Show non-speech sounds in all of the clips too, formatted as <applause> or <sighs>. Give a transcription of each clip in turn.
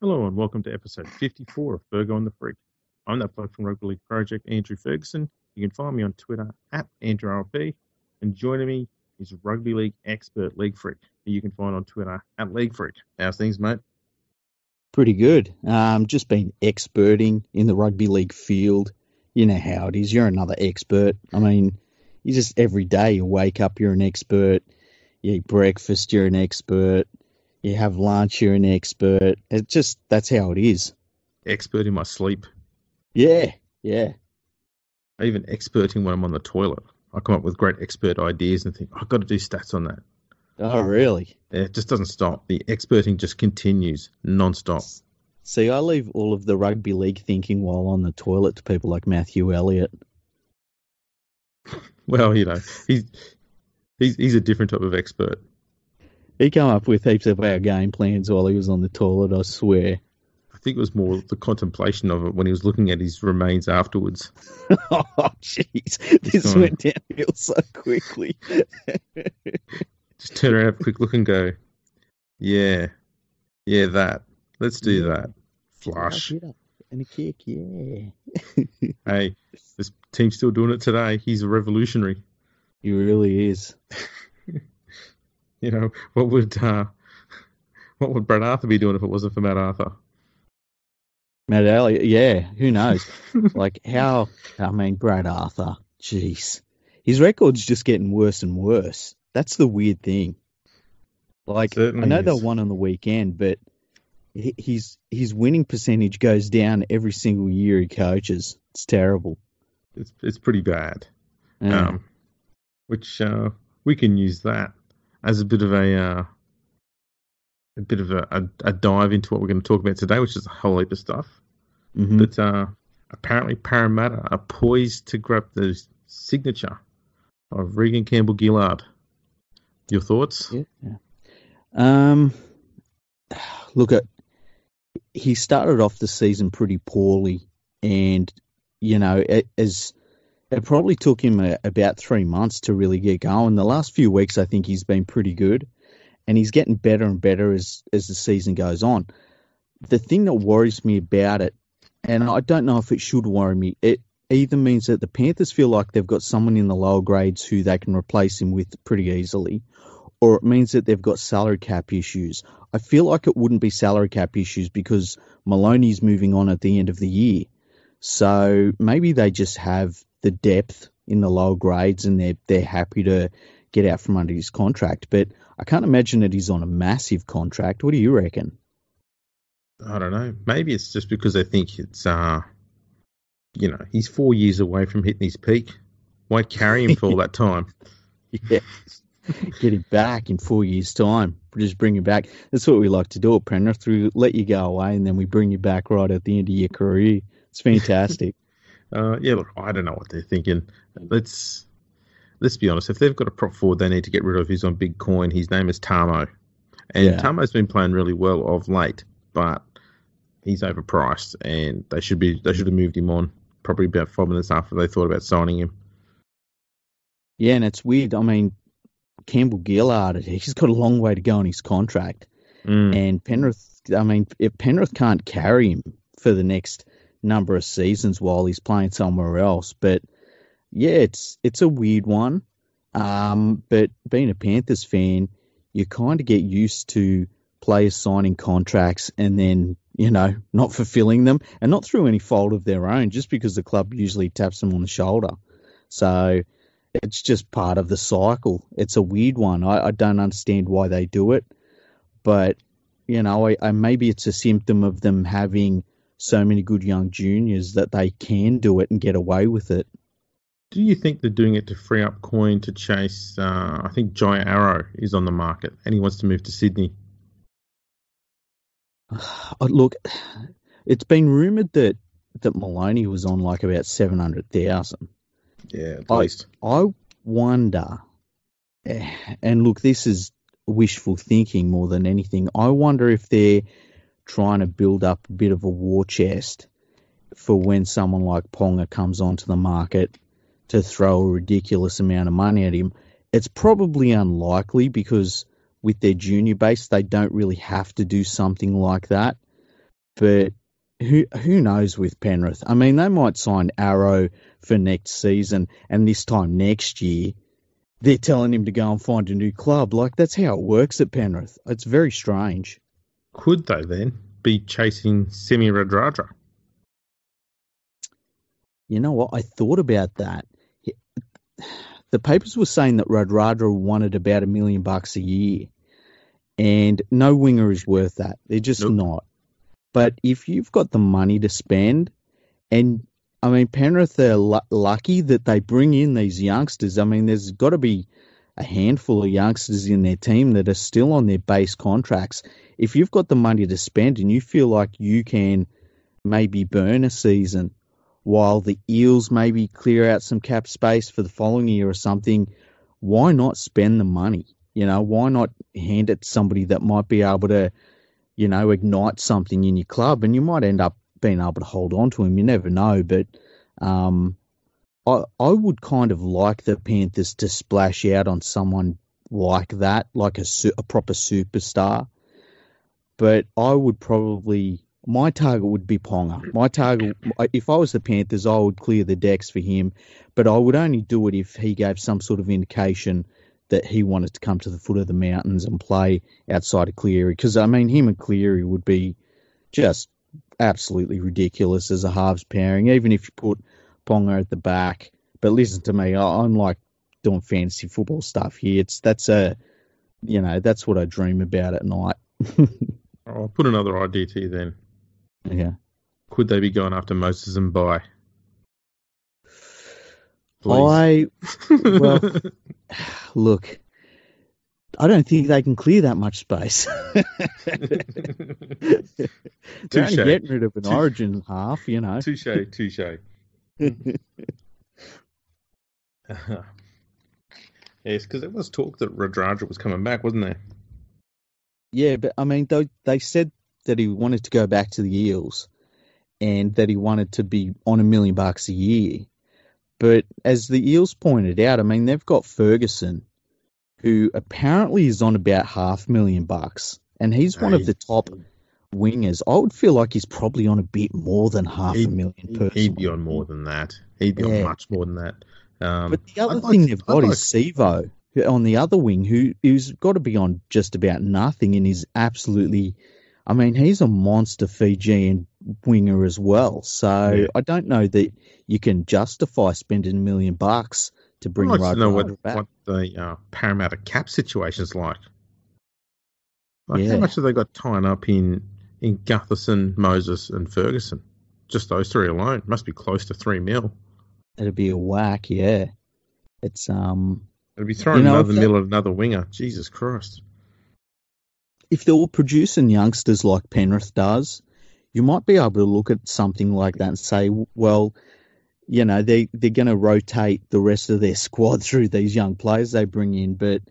Hello and welcome to episode 54 of Fergo and the Freak. I'm the bloke from Rugby League Project, Andrew Ferguson. You can find me on Twitter at AndrewRP. And joining me is Rugby League expert League Freak, who you can find on Twitter at League Freak. How's things, mate? Pretty good. Um, just been experting in the rugby league field. You know how it is. You're another expert. I mean, you just every day you wake up, you're an expert. You eat breakfast, you're an expert you have lunch, you're an expert. It just that's how it is. Expert in my sleep. Yeah, yeah. Even experting when I'm on the toilet. I come up with great expert ideas and think I've got to do stats on that. Oh, really? It just doesn't stop. The experting just continues non-stop. See, I leave all of the rugby league thinking while on the toilet to people like Matthew Elliott. <laughs> well, you know, he's he's he's a different type of expert. He came up with heaps of our game plans while he was on the toilet, I swear. I think it was more the contemplation of it when he was looking at his remains afterwards. <laughs> oh, jeez. This went downhill so quickly. <laughs> Just turn around, have a quick look, and go, yeah, yeah, that. Let's do yeah. that. Flush. And a kick, yeah. hey, this team's still doing it today. He's a revolutionary. He really is. <laughs> You know, what would uh, what would Brad Arthur be doing if it wasn't for Matt Arthur? Matt Elliott, yeah, who knows? <laughs> like how? I mean, Brad Arthur, jeez, his record's just getting worse and worse. That's the weird thing. Like I know is. they won on the weekend, but his his winning percentage goes down every single year he coaches. It's terrible. It's it's pretty bad. Yeah. Um, which uh, we can use that as a bit of a uh, a bit of a, a, a, dive into what we're going to talk about today, which is a whole heap of stuff. Mm-hmm. But uh, apparently, Parramatta are poised to grab the signature of Reagan Campbell Gillard. Your thoughts? Yeah. Um, look at he started off the season pretty poorly, and you know, as it probably took him a, about three months to really get going. The last few weeks, I think he's been pretty good, and he's getting better and better as as the season goes on. The thing that worries me about it, and I don't know if it should worry me, it either means that the Panthers feel like they've got someone in the lower grades who they can replace him with pretty easily, or it means that they've got salary cap issues. I feel like it wouldn't be salary cap issues because Maloney's moving on at the end of the year. So maybe they just have the depth in the lower grades and they're they're happy to get out from under his contract. But I can't imagine that he's on a massive contract. What do you reckon? I don't know. Maybe it's just because they think it's uh you know, he's four years away from hitting his peak. Why carry him for all that time? <laughs> <laughs> yeah. Get him back in four years' time. Just bring him back. That's what we like to do at Penrith. We let you go away and then we bring you back right at the end of your career. It's fantastic. Uh, yeah, look, I don't know what they're thinking. Let's let's be honest. If they've got a prop forward, they need to get rid of who's on big coin. His name is Tamou, and yeah. Tamou's been playing really well of late, but he's overpriced, and they should be they should have moved him on probably about five minutes after they thought about signing him. Yeah, and it's weird. I mean, Campbell Gillard, he's got a long way to go on his contract, mm. and Penrith. I mean, if Penrith can't carry him for the next number of seasons while he's playing somewhere else. But yeah, it's it's a weird one. Um, but being a Panthers fan, you kind of get used to players signing contracts and then you know not fulfilling them, and not through any fault of their own, just because the club usually taps them on the shoulder. So it's just part of the cycle. It's a weird one. I, I don't understand why they do it, but you know, I, I, maybe it's a symptom of them having so many good young juniors that they can do it and get away with it. Do you think they're doing it to free up coin to chase? Uh, I think Jai Arrow is on the market and he wants to move to Sydney. <sighs> Oh, look, it's been rumoured that that Maloney was on like about seven hundred thousand. Yeah, at I, least. I wonder, <sighs> and look, this is wishful thinking more than anything. I wonder if they're trying to build up a bit of a war chest for when someone like Ponga comes onto the market to throw a ridiculous amount of money at him. It's probably unlikely because with their junior base, they don't really have to do something like that. but who who knows with Penrith? I mean, they might sign Arrow for next season, and this time next year, they're telling him to go and find a new club. Like that's how it works at Penrith. It's very strange. Could they then be chasing Semi Radradra? You know what? I thought about that. The papers were saying that Radradra wanted about a million bucks a year, and no winger is worth that. They're just nope. not. But if you've got the money to spend, and I mean, Penrith are l- lucky that they bring in these youngsters. I mean, there's got to be a handful of youngsters in their team that are still on their base contracts. If you've got the money to spend and you feel like you can maybe burn a season while the Eels maybe clear out some cap space for the following year or something, why not spend the money? You know, why not hand it to somebody that might be able to, you know, ignite something in your club and you might end up being able to hold on to him. You never know. But um, I, I would kind of like the Panthers to splash out on someone like that, like a, a proper superstar. But I would probably my target would be Ponga. My target, if I was the Panthers, I would clear the decks for him, but I would only do it if he gave some sort of indication that he wanted to come to the foot of the mountains and play outside of Cleary. Because I mean, him and Cleary would be just absolutely ridiculous as a halves pairing, even if you put Ponga at the back. But listen to me, I'm like doing fantasy football stuff here. It's that's a, you know, that's what I dream about at night. <laughs> I'll put another idea to you then. Yeah. Could they be going after Moses and Mbye? I well, <laughs> look, I don't think they can clear that much space. <laughs> They're only getting rid of an Touché. origin half, you know. Touche, touche. <laughs> yes, because there was talk that Radradra was coming back, wasn't there? Yeah, but I mean, they, they said that he wanted to go back to the Eels and that he wanted to be on a million bucks a year. But as the Eels pointed out, I mean, they've got Ferguson, who apparently is on about half million bucks, and he's one of the top wingers. I would feel like he's probably on a bit more than half a million. Personally. He'd be on more than that. He'd be yeah. on much more than that. Um, but the other I'd thing like, they've got I'd is like... Sivo on the other wing, who who's got to be on just about nothing and is absolutely I mean, he's a monster Fijian winger as well. So yeah. I don't know that you can justify spending a million bucks to bring I'd like to know what, back. what the uh, Parramatta cap situation is like. Like yeah. how much have they got tying up in in Gutherson, Moses, and Ferguson? Just those three alone must be close to three mil. It'd be a whack, yeah. It's um. It'd be throwing you know, another mil at another winger. Jesus Christ if they were producing youngsters like Penrith does, you might be able to look at something like that and say, well, you know, they they're going to rotate the rest of their <laughs> squad through these young players they bring in, but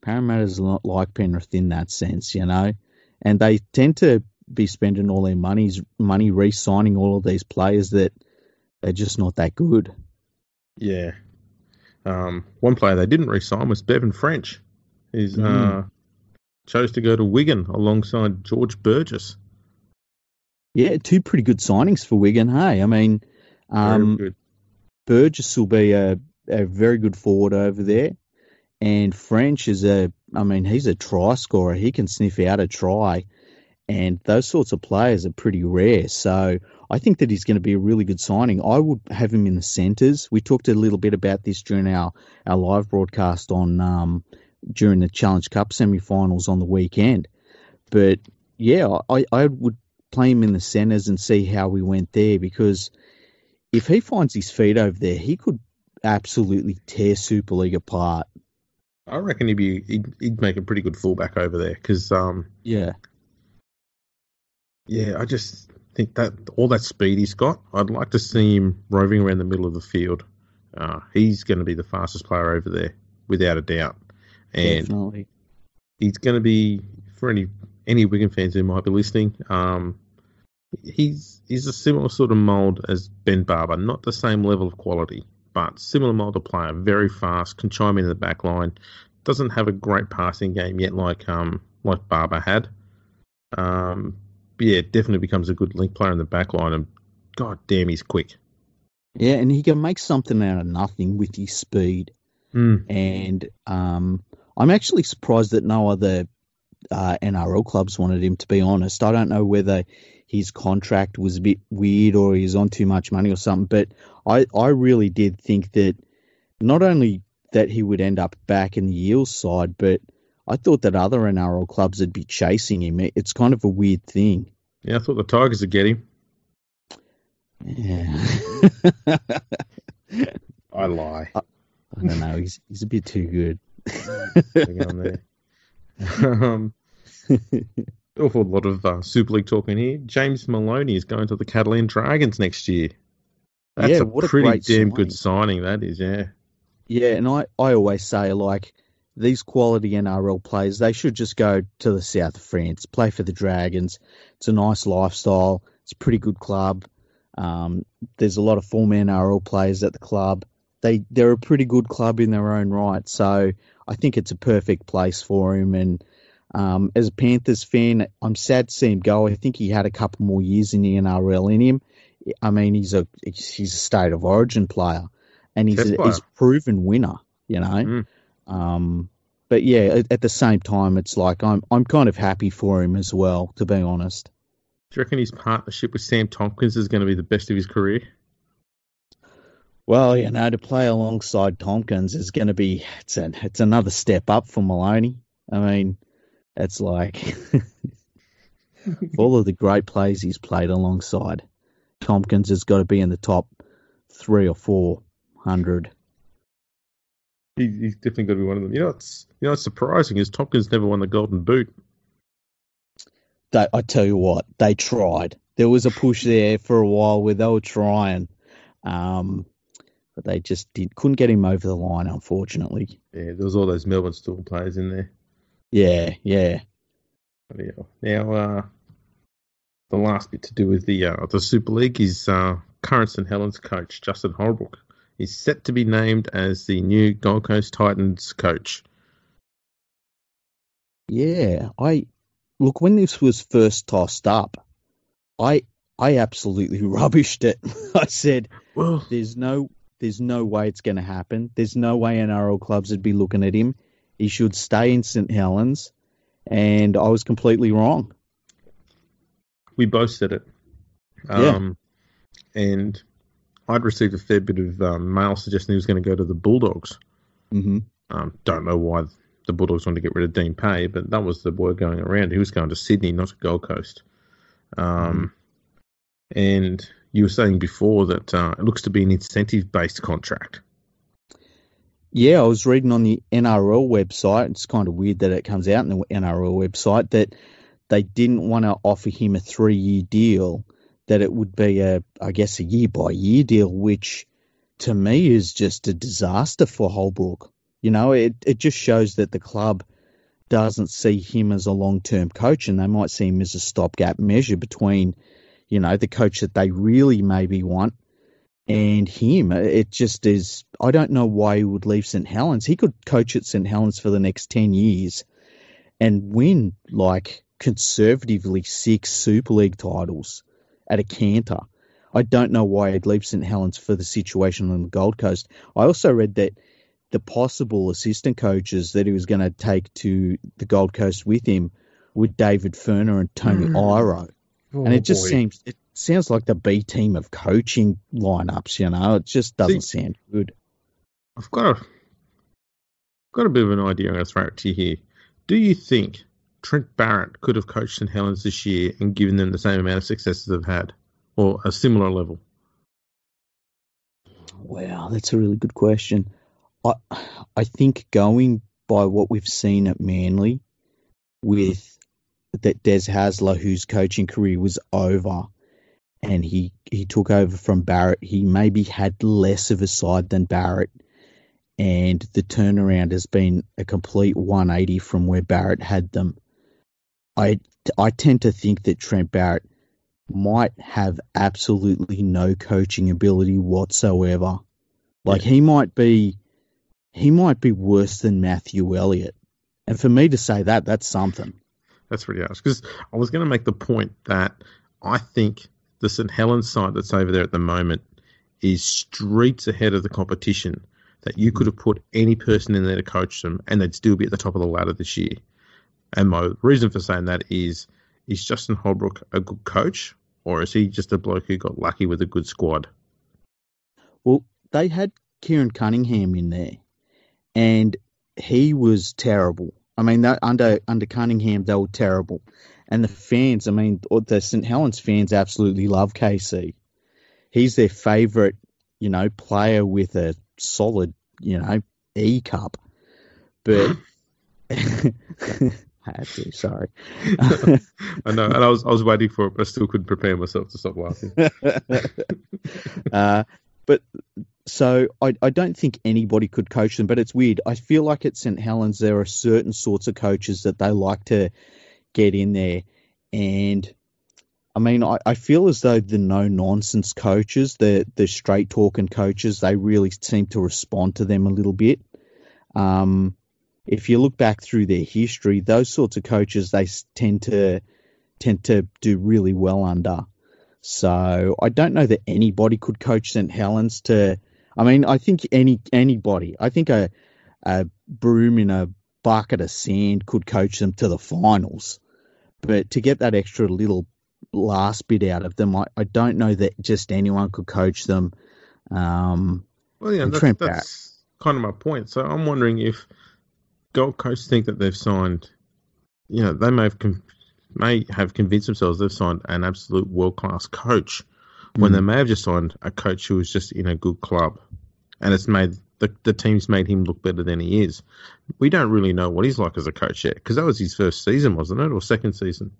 Parramatta's not like Penrith in that sense, you know, and they tend to be spending all their money's money re-signing all of these players that are just not that good. Yeah. Um, one player they didn't re-sign was Bevan French. He's mm. uh, chose to go to Wigan alongside George Burgess. Yeah, two pretty good signings for Wigan. Hey, I mean, um, Burgess will be a, a very good forward over there, and French is a, I mean, he's a try scorer. He can sniff out a try, and those sorts of players are pretty rare. So I think that he's going to be a really good signing. I would have him in the centres. We talked a little bit about this during our, our live broadcast on um, during the Challenge Cup semi-finals on the weekend. But yeah, I, I would play him in the centres and see how we went there because if he finds his feet over there, he could absolutely tear Super League apart. I reckon he'd be he'd, he'd make a pretty good fullback over there because um yeah yeah I just think that all that speed he's got, I'd like to see him roving around the middle of the field. Uh, he's going to be the fastest player over there without a doubt and Definitely. he's going to be for any any Wigan fans who might be listening. Um, he's he's a similar sort of mold as Ben Barba, not the same level of quality, but similar mold of player. Very fast, can chime in the back line. Doesn't have a great passing game yet, like um like Barba had. Um, yeah, definitely becomes a good link player in the back line. And god damn, he's quick. Yeah, and he can make something out of nothing with his speed. Mm. And um, I'm actually surprised that no other uh, NRL clubs wanted him. To be honest, I don't know whether his contract was a bit weird or he's on too much money or something. But I, I really did think that not only that he would end up back in the Eels side, but I thought that other NRL clubs would be chasing him. It's kind of a weird thing. Yeah, I thought the Tigers would get him. Yeah. I lie. I, I don't know. He's he's a bit too good. um, awful lot of uh, Super League talking here. James Maloney is going to the Catalan Dragons next year. That's Yeah, a a pretty great damn good signing. That is, yeah. Yeah, and I, I always say like these quality NRL players, they should just go to the south of France, play for the Dragons. It's a nice lifestyle. It's a pretty good club. Um, there's a lot of former NRL players at the club. They they're a pretty good club in their own right. So I think it's a perfect place for him. And um, as a Panthers fan, I'm sad to see him go. I think he had a couple more years in the NRL in him. I mean, he's a he's a state of origin player, and he's a, he's a proven winner. You know. Mm. Um, but yeah, at, at the same time, it's like I'm I'm kind of happy for him as well, to be honest. Do you reckon his partnership with Sam Tomkins is going to be the best of his career? Well, you know, to play alongside Tomkins is going to be it's an, it's another step up for Maloney. I mean, it's like <laughs> all of the great plays he's played alongside. Tomkins has got to be in the top three or four hundred. He, he's definitely going to be one of them. You know, it's you know what's surprising is Tomkins never won the Golden Boot. They, I tell you what, they tried. There was a push there for a while where they were trying, um, but they just did, couldn't get him over the line, unfortunately. Yeah, there was all those Melbourne Storm players in there. Yeah, yeah. Now, uh, the last bit to do with the uh, the Super League is uh, current St Helens coach Justin Holbrook is set to be named as the new Gold Coast Titans coach. Yeah, I look when this was first tossed up, I I absolutely <laughs> rubbished it. I said, Well, "There's no, there's no way it's going to happen. There's no way NRL clubs would be looking at him. He should stay in St Helens." And I was completely wrong. we both said it. Yeah. Um, and I'd received a fair bit of um, mail suggesting he was going to go to the Bulldogs. hmm Um, don't know why the Bulldogs wanted to get rid of Dean Pay, but that was the word going around. He was going to Sydney, not to Gold Coast. Um, And you were saying before that uh, it looks to be an incentive based contract. Yeah, I was reading on the NRL website. It's kind of weird that it comes out in the NRL website that they didn't want to offer him a three-year deal. That it would be a, I guess, a year-by-year deal, which to me is just a disaster for Holbrook. You know, it it just shows that the club doesn't see him as a long-term coach, and they might see him as a stopgap measure between, you know, the coach that they really maybe want and him. It just is. I don't know why he would leave St Helens. He could coach at St Helens for the next 10 years and win, like, conservatively six Super League titles at a canter. I don't know why he'd leave St Helens for the situation on the Gold Coast. I also read that the possible assistant coaches that he was going to take to the Gold Coast with him were David Furner and Tony Mm. Iro Oh, and it just boy. seems it sounds like the B team of coaching lineups. You know, it just doesn't sound good. I've got a got a bit of an idea. I'm going to throw it to you here. Do you think Trent Barrett could have coached St Helens this year and given them the same amount of success as they've had, or a similar level? Wow, that's a really good question. I I think going by what we've seen at Manly, with that Des Hasler, whose coaching career was over, and he he took over from Barrett, he maybe had less of a side than Barrett, and the turnaround has been a complete 180 from where Barrett had them. I I tend to think that Trent Barrett might have absolutely no coaching ability whatsoever. Like he might be he might be worse than Matthew Elliott. And for me to say that, that's something. That's pretty harsh. Because I was going to make the point that I think the St Helens side that's over there at the moment is streets ahead of the competition. That you could have put any person in there to coach them, and they'd still be at the top of the ladder this year. And my reason for saying that is, is Justin Holbrook a good coach, or is he just a bloke who got lucky with a good squad? Well, they had Keiron Cunningham in there, and he was terrible. I mean, under under Cunningham, they were terrible, and the fans. I mean, the St Helens fans absolutely love KC. He's their favourite, you know, player with a solid, you know, E cup. But <laughs> <laughs> I had to, sorry. <laughs> I know, and I was I was waiting for it, but I still couldn't prepare myself to stop laughing. <laughs> uh, but so I, I don't think anybody could coach them, but it's weird. I feel like at St Helens there are certain sorts of coaches that they like to get in there, and I mean I, I feel as though the no nonsense coaches, the the straight talking coaches, they really seem to respond to them a little bit. Um, if you look back through their history, those sorts of coaches they tend to tend to do really well under. So I don't know that anybody could coach St Helens to. I mean, I think any anybody. I think a a broom in a bucket of sand could coach them to the finals, but to get that extra little last bit out of them, I, I don't know that just anyone could coach them. Um, well, yeah, that's, that's kind of my point. So I'm wondering if Gold Coast think that they've signed. You know, they may have may have convinced themselves they've signed an absolute world class coach mm. when they may have just signed a coach who was just in a good club, and it's made the the team's made him look better than he is. We don't really know what he's like as a coach yet because that was his first season, wasn't it, or second season?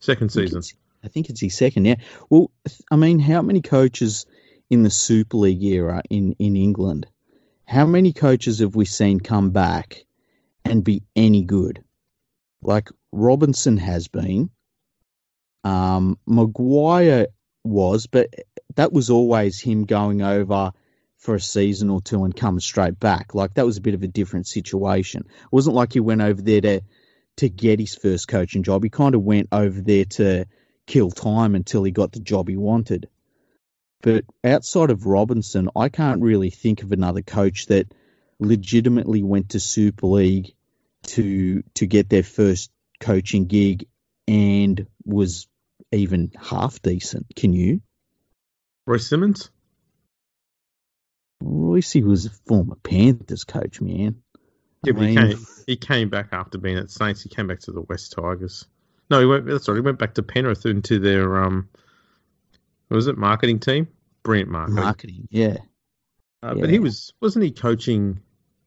Second season. I think it's his second. Yeah. Well, I mean, how many coaches in the Super League era in in England? How many coaches have we seen come back and be any good? Like Robinson has been. Um, Maguire was, but that was always him going over for a season or two and coming straight back. Like that was a bit of a different situation. It wasn't like he went over there to to get his first coaching job. He kind of went over there to kill time until he got the job he wanted. But outside of Robinson, I can't really think of another coach that legitimately went to Super League to to get their first coaching gig and was even half decent. Can you? Roy Simmons? Royce was a former Panthers coach, man. Yeah, but mean, he came he came back after being at Saints. He came back to the West Tigers. No, he went. That's right. He went back to Penrith into their um, what was it marketing team? Brilliant marketing. Marketing, yeah. Uh, yeah. But he was wasn't he coaching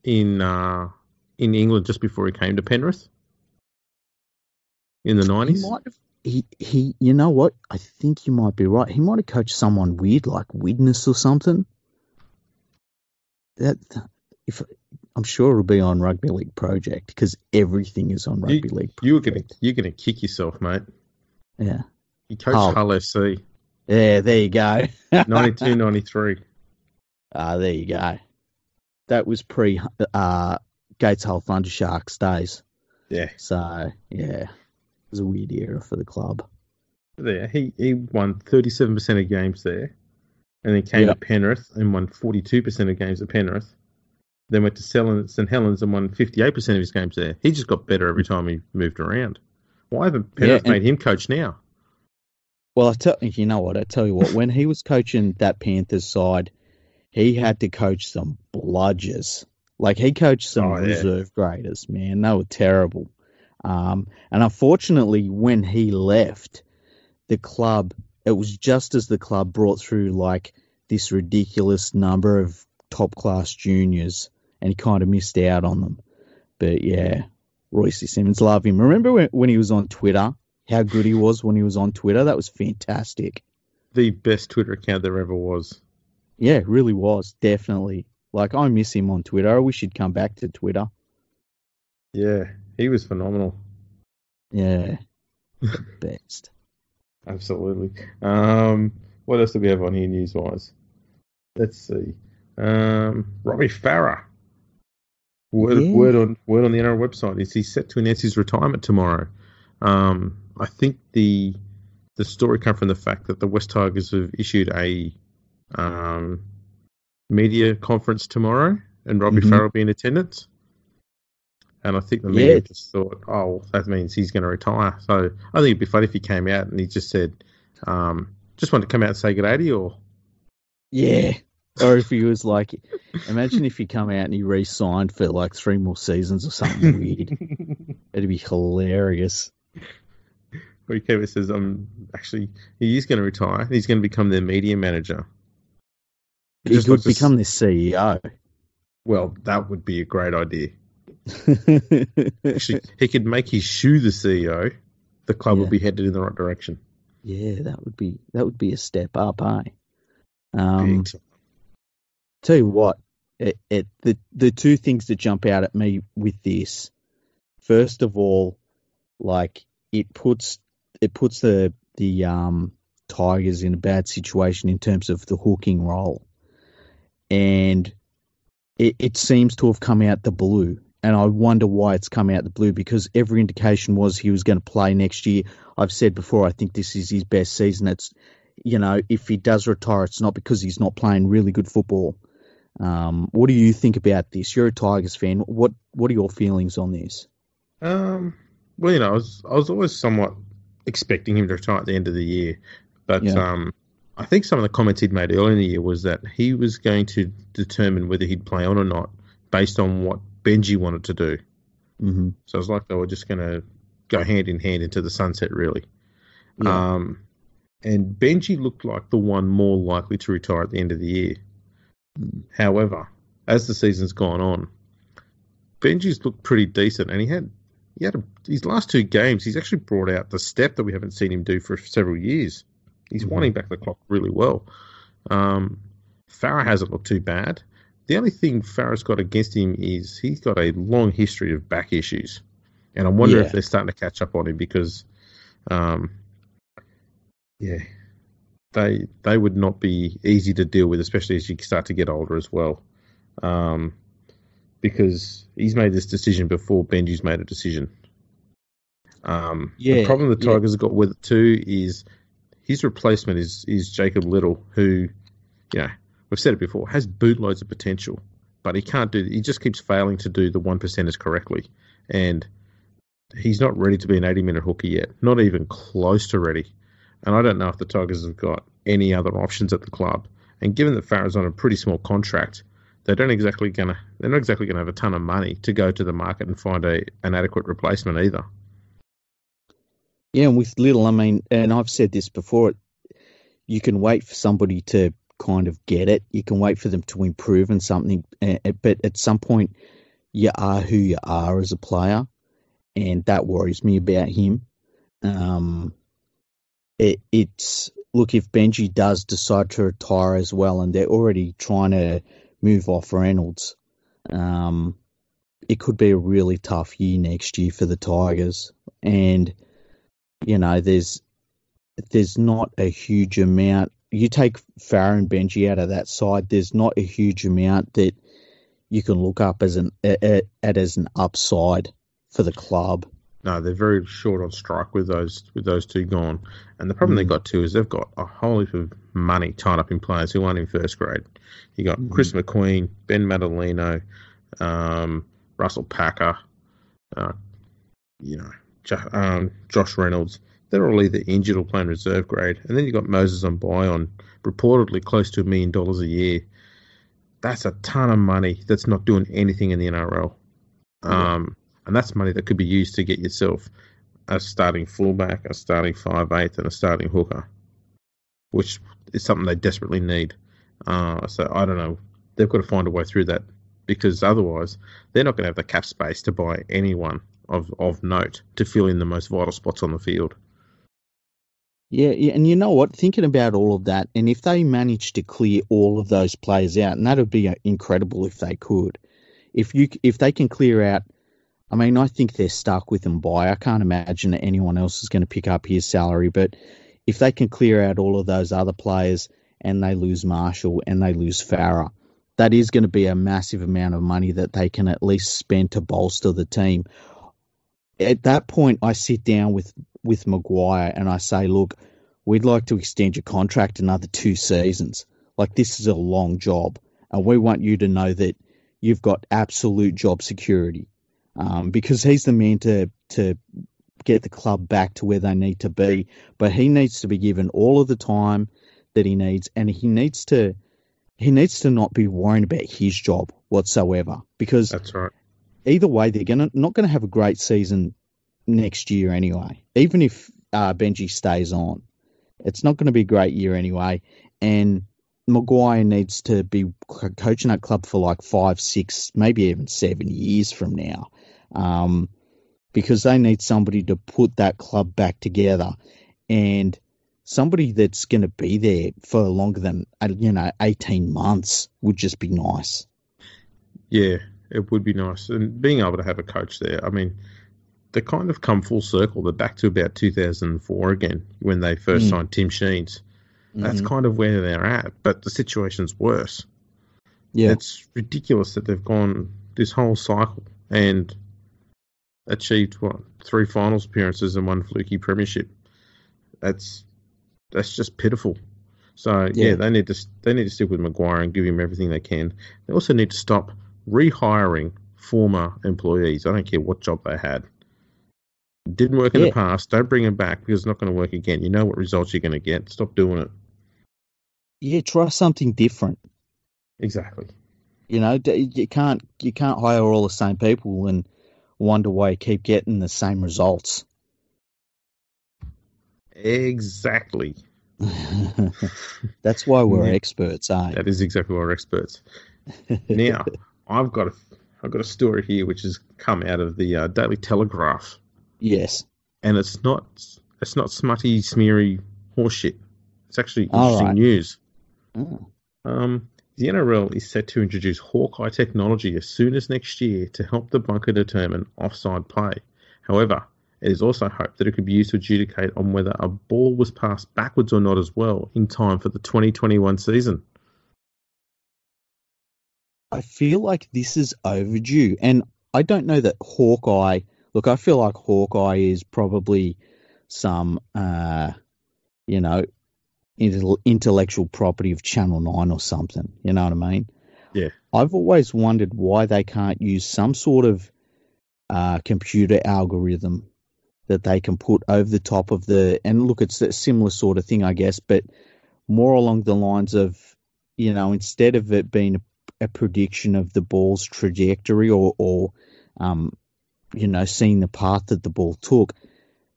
in uh, in England just before he came to Penrith in the nineties. He, he, you know what? I think you might be right. He might have coached someone weird like Widnes or something. That if I'm sure it'll be on Rugby League Project because everything is on Rugby you, League. Project. You were gonna you're gonna kick yourself, mate. Yeah. He coached oh. Hull FC. Yeah, there you go. <laughs> 92, 93. Ah, there you go. That was pre uh, Gates Hull Thunder Sharks days. Yeah. So yeah, it was a weird era for the club. There, he he won thirty seven percent of games there, and then came yep. to Penrith and won forty two percent of games at Penrith. Then went to St Helens and won fifty eight percent of his games there. He just got better every time he moved around. Why haven't Penrith yeah, made him coach now? Well, I tell you know what I tell you what when he was coaching that Panthers side, he had to coach some bludgers. Like he coached some oh, yeah. reserve graders, man. They were terrible. Um, and unfortunately, when he left the club, it was just as the club brought through like this ridiculous number of top class juniors, and he kind of missed out on them. But yeah, Royce Simmons, love him. Remember when, when he was on Twitter? How good he was when he was on Twitter? That was fantastic. The best Twitter account there ever was. Yeah, it really was. Definitely. Like I miss him on Twitter. I wish he'd come back to Twitter. Yeah, he was phenomenal. Yeah, <laughs> best. Absolutely. Um, what else do we have on here news wise? Let's see. Um, Robbie Farah. Word, yeah. word on word on the NRL website is he's set to announce his retirement tomorrow. Um, I think the the story came from the fact that the West Tigers have issued a um, media conference tomorrow, and Robbie mm-hmm. Farah will be in attendance. And I think the media yeah. just thought, oh, that means he's going to retire. So I think it'd be funny if he came out and he just said, um, just wanted to come out and say good day to you. Or... Yeah. Or if he was like, imagine if he come out and he re-signed for like three more seasons or something <laughs> weird. It'd be hilarious. Or he came and says, "I'm actually he is going to retire. He's going to become their media manager." He could like become the CEO. Well, that would be a great idea. <laughs> actually, he could make his shoe the CEO. The club yeah. would be headed in the right direction. Yeah, that would be that would be a step up, eh? Um, tell you what, it, it, the the two things that jump out at me with this, first of all, like it puts it puts the the um, Tigers in a bad situation in terms of the hooking role, and it, it seems to have come out the blue. And I wonder why it's come out the blue because every indication was he was going to play next year. I've said before, I think this is his best season. It's, you know, if he does retire, it's not because he's not playing really good football. Um, what do you think about this? You're a Tigers fan. What What are your feelings on this? Um, well, you know, I was I was always somewhat expecting him to retire at the end of the year, but yeah. um, I think some of the comments he'd made earlier in the year was that he was going to determine whether he'd play on or not based on what Benji wanted to do. Mm-hmm. So it's like they were just going to go hand in hand into the sunset, really. Yeah. Um, and Benji looked like the one more likely to retire at the end of the year. However, as the season's gone on, Benji's looked pretty decent, and he had he had a, his last two games. He's actually brought out the step that we haven't seen him do for several years. He's mm-hmm. winding back the clock really well. Um, Farah hasn't looked too bad. The only thing Farah's got against him is he's got a long history of back issues, and I wonder yeah. if they're starting to catch up on him because, um, yeah, they they would not be easy to deal with, especially as you start to get older as well. Um, because he's made this decision before Benji's made a decision. Um, yeah, the problem the Tigers yeah. have got with it too is his replacement is is Jacob Little, who, you know, we've said it before, has bootloads of potential, but he can't do. He just keeps failing to do the one percenters correctly, and he's not ready to be an eighty minute hooker yet. Not even close to ready. And I don't know if the Tigers have got any other options at the club. And given that Farah's on a pretty small contract, they don't exactly gonna they're not exactly gonna have a ton of money to go to the market and find a an adequate replacement either. Yeah, and with little, I mean, and I've said this before, you can wait for somebody to kind of get it. You can wait for them to improve in something, but at some point, you are who you are as a player, and that worries me about him. Um, it, it's look if Benji does decide to retire as well, and they're already trying to move off Reynolds, um, it could be a really tough year next year for the Tigers. And you know, there's there's not a huge amount. You take Farah and Benji out of that side. There's not a huge amount that you can look up as an at, at as an upside for the club. No, they're very short on strike with those with those two gone. And the problem mm. they got too is they've got a whole heap of money tied up in players who aren't in first grade. You got mm. Chris McQueen, Ben Matulino, um, Russell Packer, uh, you know, um, Josh Reynolds. They're all either injured or playing reserve grade. And then you've got Moses Mbye on reportedly close to a million dollars a year. That's a ton of money that's not doing anything in the NRL. Um, and that's money that could be used to get yourself a starting fullback, a starting five eighth, and a starting hooker, which is something they desperately need. Uh, so I don't know. They've got to find a way through that because otherwise they're not going to have the cap space to buy anyone of of note to fill in the most vital spots on the field. Yeah, and you know what? Thinking about all of that, and if they manage to clear all of those players out, and that would be uh, incredible if they could. If you if they can clear out I mean, I think they're stuck with Mbye. I can't imagine that anyone else is going to pick up his salary. But if they can clear out all of those other players and they lose Marshall and they lose Farah, that is going to be a massive amount of money that they can at least spend to bolster the team. At that point, I sit down with with Maguire and I say, look, we'd like to extend your contract another two seasons. Like this is a long job, and we want you to know that you've got absolute job security, um, because he's the man to to get the club back to where they need to be. But he needs to be given all of the time that he needs, and he needs to he needs to not be worrying about his job whatsoever. Because that's right. Either way, they're gonna not going to have a great season next year anyway. Even if uh, Benji stays on, it's not going to be a great year anyway. And Maguire needs to be coaching that club for like five, six, maybe even seven years from now. Um, because they need somebody to put that club back together and somebody that's going to be there for longer than uh, you know 18 months would just be nice yeah it would be nice and being able to have a coach there i mean they kind of come full circle they're back to about 2004 again when they first mm. signed tim sheens that's mm-hmm. kind of where they're at but the situation's worse yeah it's ridiculous that they've gone this whole cycle and achieved what three finals appearances and one fluky premiership. That's that's just pitiful. So yeah. yeah. they need to they need to stick with Maguire and give him everything they can. They also need to stop rehiring former employees. I don't care what job they had. didn't work in yeah. the past. Don't bring them back because it's not going to work again. You know what results you're going to get. Stop doing it. Yeah, try something different. Exactly. You know, you can't you can't hire all the same people and wonder why you keep getting the same results. Exactly. <laughs> That's why we're <laughs> yeah. experts, eh? That is exactly why we're experts. now, <laughs> I've got a, I've got a story here which has come out of the uh, Daily Telegraph. Yes. And it's not it's not smutty, smeary horseshit. It's actually interesting right. news. Oh. Um, the NRL is set to introduce Hawkeye technology as soon as next year to help the bunker determine offside play. However, it is also hoped that it could be used to adjudicate on whether a ball was passed backwards or not as well in time for the 2021 season. I feel like this is overdue, and I don't know that Hawkeye. Look, I feel like Hawkeye is probably some, uh, you know, intellectual property of Channel 9 or something. You know what I mean? Yeah. I've always wondered why they can't use some sort of uh, computer algorithm that they can put over the top of the. And look, it's a similar sort of thing, I guess, but more along the lines of, you know, instead of it being a, prediction of the ball's trajectory or, or um, you know, seeing the path that the ball took,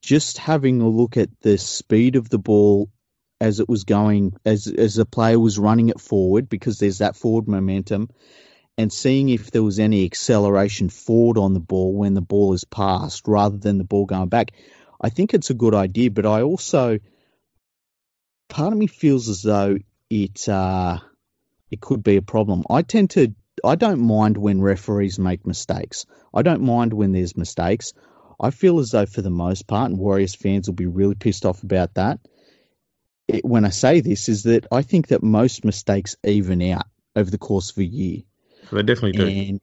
just having a look at the speed of the ball as it was going, as as the player was running it forward, because there's that forward momentum, and seeing if there was any acceleration forward on the ball when the ball is passed, rather than the ball going back. I think it's a good idea, but I also, part of me feels as though it uh, it could be a problem. I tend to, I don't mind when referees make mistakes. I don't mind when there's mistakes. I feel as though, for the most part, and Warriors fans will be really pissed off about that it, when I say this is that I think that most mistakes even out over the course of a year. They definitely do. And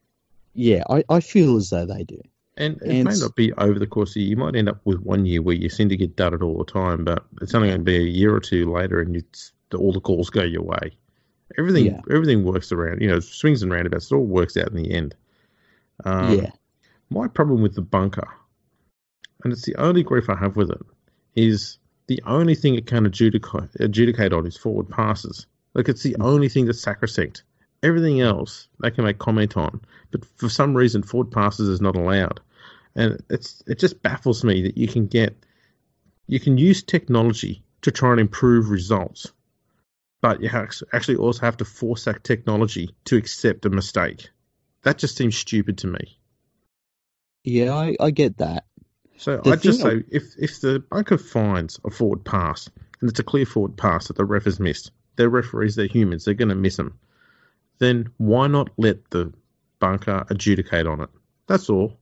yeah, I, I feel as though they do. And it and, may not be over the course of a year. You might end up with one year where you seem to get dudded all the time, but it's only going to be a year or two later, and all the calls go your way. Everything yeah. everything works around, you know, swings and roundabouts. It all works out in the end. Um, yeah. My problem with the bunker, and it's the only grief I have with it, is the only thing it can adjudicate, adjudicate on is forward passes. Like it's the only thing that's sacrosanct. Everything else they can make comment on, but for some reason forward passes is not allowed, and it's it just baffles me that you can get you can use technology to try and improve results, but you actually also have to force that technology to accept a mistake. That just seems stupid to me. Yeah, I, I get that. So the I'd just say if if the bunker finds a forward pass and it's a clear forward pass that the ref has missed, they're referees, they're humans, they're going to miss them. Then why not let the bunker adjudicate on it? That's all,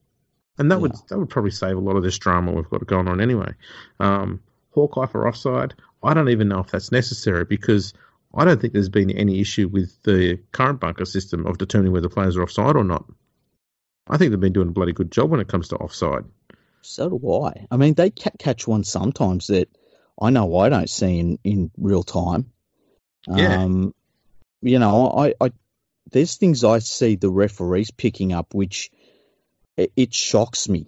and that yeah. would that would probably save a lot of this drama we've got going on anyway. Um, Hawkeye for offside, I don't even know if that's necessary because I don't think there's been any issue with the current bunker system of determining whether players are offside or not. I think they've been doing a bloody good job when it comes to offside. So do I. I mean, they catch one sometimes that I know I don't see in, in real time. Yeah. Um, you know, I, I there's things I see the referees picking up, which it, it shocks me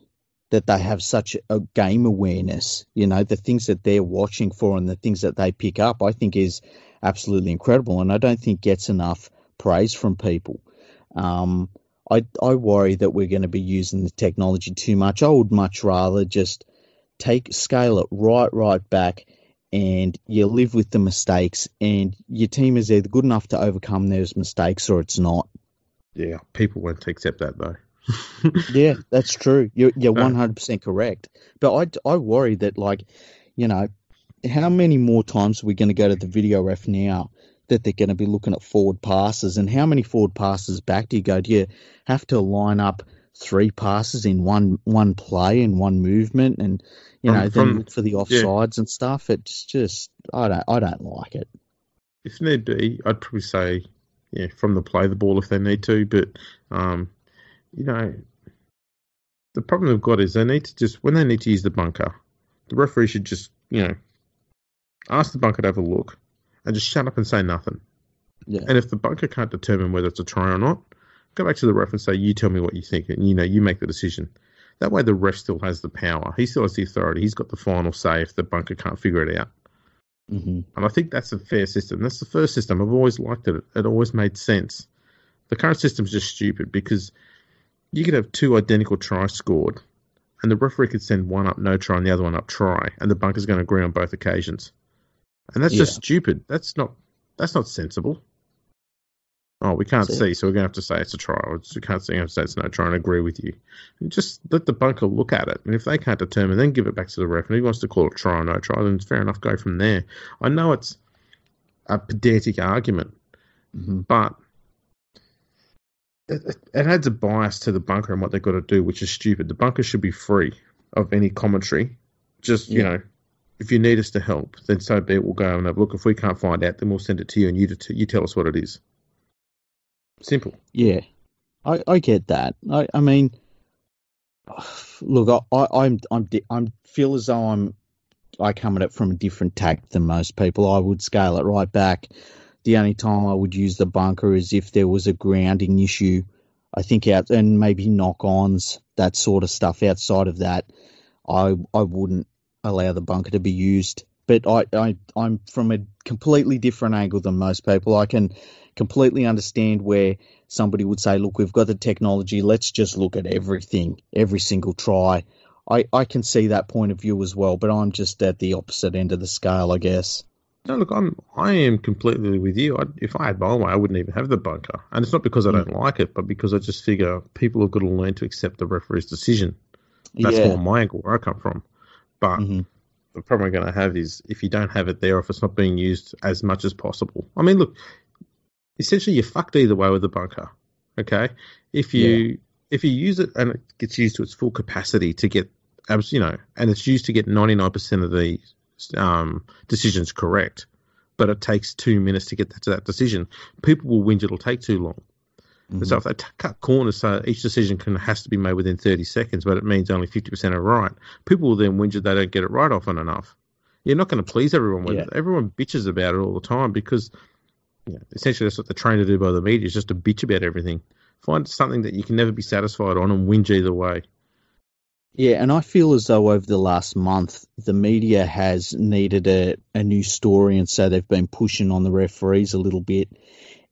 that they have such a game awareness. You know, the things that they're watching for and the things that they pick up, I think is absolutely incredible, and I don't think gets enough praise from people. Um, I I worry that we're going to be using the technology too much. I would much rather just take scale it right right back and you live with the mistakes and your team is either good enough to overcome those mistakes or it's not. Yeah, people won't accept that though. <laughs> yeah, that's true. You're you're one hundred percent correct. But I I worry that like, you know, how many more times are we going to go to the video ref now that they're going to be looking at forward passes and how many forward passes back do you go? Do you have to line up three passes in one one play and one movement and you know from, then look for the offsides yeah. and stuff? It's just I don't I don't like it. If need be, I'd probably say yeah from the play the ball if they need to, but um, you know the problem they've got is they need to just when they need to use the bunker, the referee should just you know ask the bunker to have a look and just shut up and say nothing. Yeah. And if the bunker can't determine whether it's a try or not, go back to the ref and say, "You tell me what you think," and you know you make the decision. That way, the ref still has the power. He still has the authority. He's got the final say if the bunker can't figure it out. Mm-hmm. And I think that's a fair system. That's the first system. I've always liked it. It always made sense. The current system is just stupid because you could have two identical tries scored, and the referee could send one up no try and the other one up try, and the bunker's going to agree on both occasions. And that's yeah. just stupid. That's not that's not sensible. Oh, we can't see. see, so we're going to have to say it's a trial. We can't see, have to say it's no try and agree with you. And just let the bunker look at it. And if they can't determine, then give it back to the ref. And if he wants to call it try or no try, then it's fair enough, go from there. I know it's a pedantic argument, mm-hmm. but it, it, adds a bias to the bunker and what they've got to do, which is stupid. The bunker should be free of any commentary. Just, yeah. you know, if you need us to help, then so be it. We'll go and have a look. If we can't find out, then we'll send it to you and you, to, you tell us what it is. Simple. Yeah, I, I get that. I, I mean, look, I, I'm I'm I'm feel as though I'm I come at it from a different tact than most people. I would scale it right back. The only time I would use the bunker is if there was a grounding issue. I think out and maybe knock-ons, that sort of stuff. Outside of that, I I wouldn't allow the bunker to be used. But I, I I'm from a completely different angle than most people. I can completely understand where somebody would say, look, we've got the technology, let's just look at everything, every single try. I, I can see that point of view as well, but I'm just at the opposite end of the scale, I guess. No, look, I'm I am completely with you. I, if I had my way, I wouldn't even have the bunker, and it's not because I don't mm. like it, but because I just figure people have got to learn to accept the referee's decision. That's yeah. more my angle where I come from. But mm-hmm. the problem we're going to have is if you don't have it there, if it's not being used as much as possible. I mean, look, essentially you're fucked either way with the bunker. Okay, if you yeah. if you use it and it gets used to its full capacity to get, you know, and it's used to get 99% of the um, decisions correct, but it takes two minutes to get to that decision, people will whinge it'll take too long. Mm-hmm. So if they t- cut corners so each decision can has to be made within 30 seconds, but it means only 50% are right, people will then whinge that they don't get it right often enough. You're not going to please everyone with yeah. it. Everyone bitches about it all the time because you know, essentially that's what they're trained to do by the media is just to bitch about everything. Find something that you can never be satisfied on and whinge either way. Yeah, and I feel as though over the last month the media has needed a, a new story, and so they've been pushing on the referees a little bit.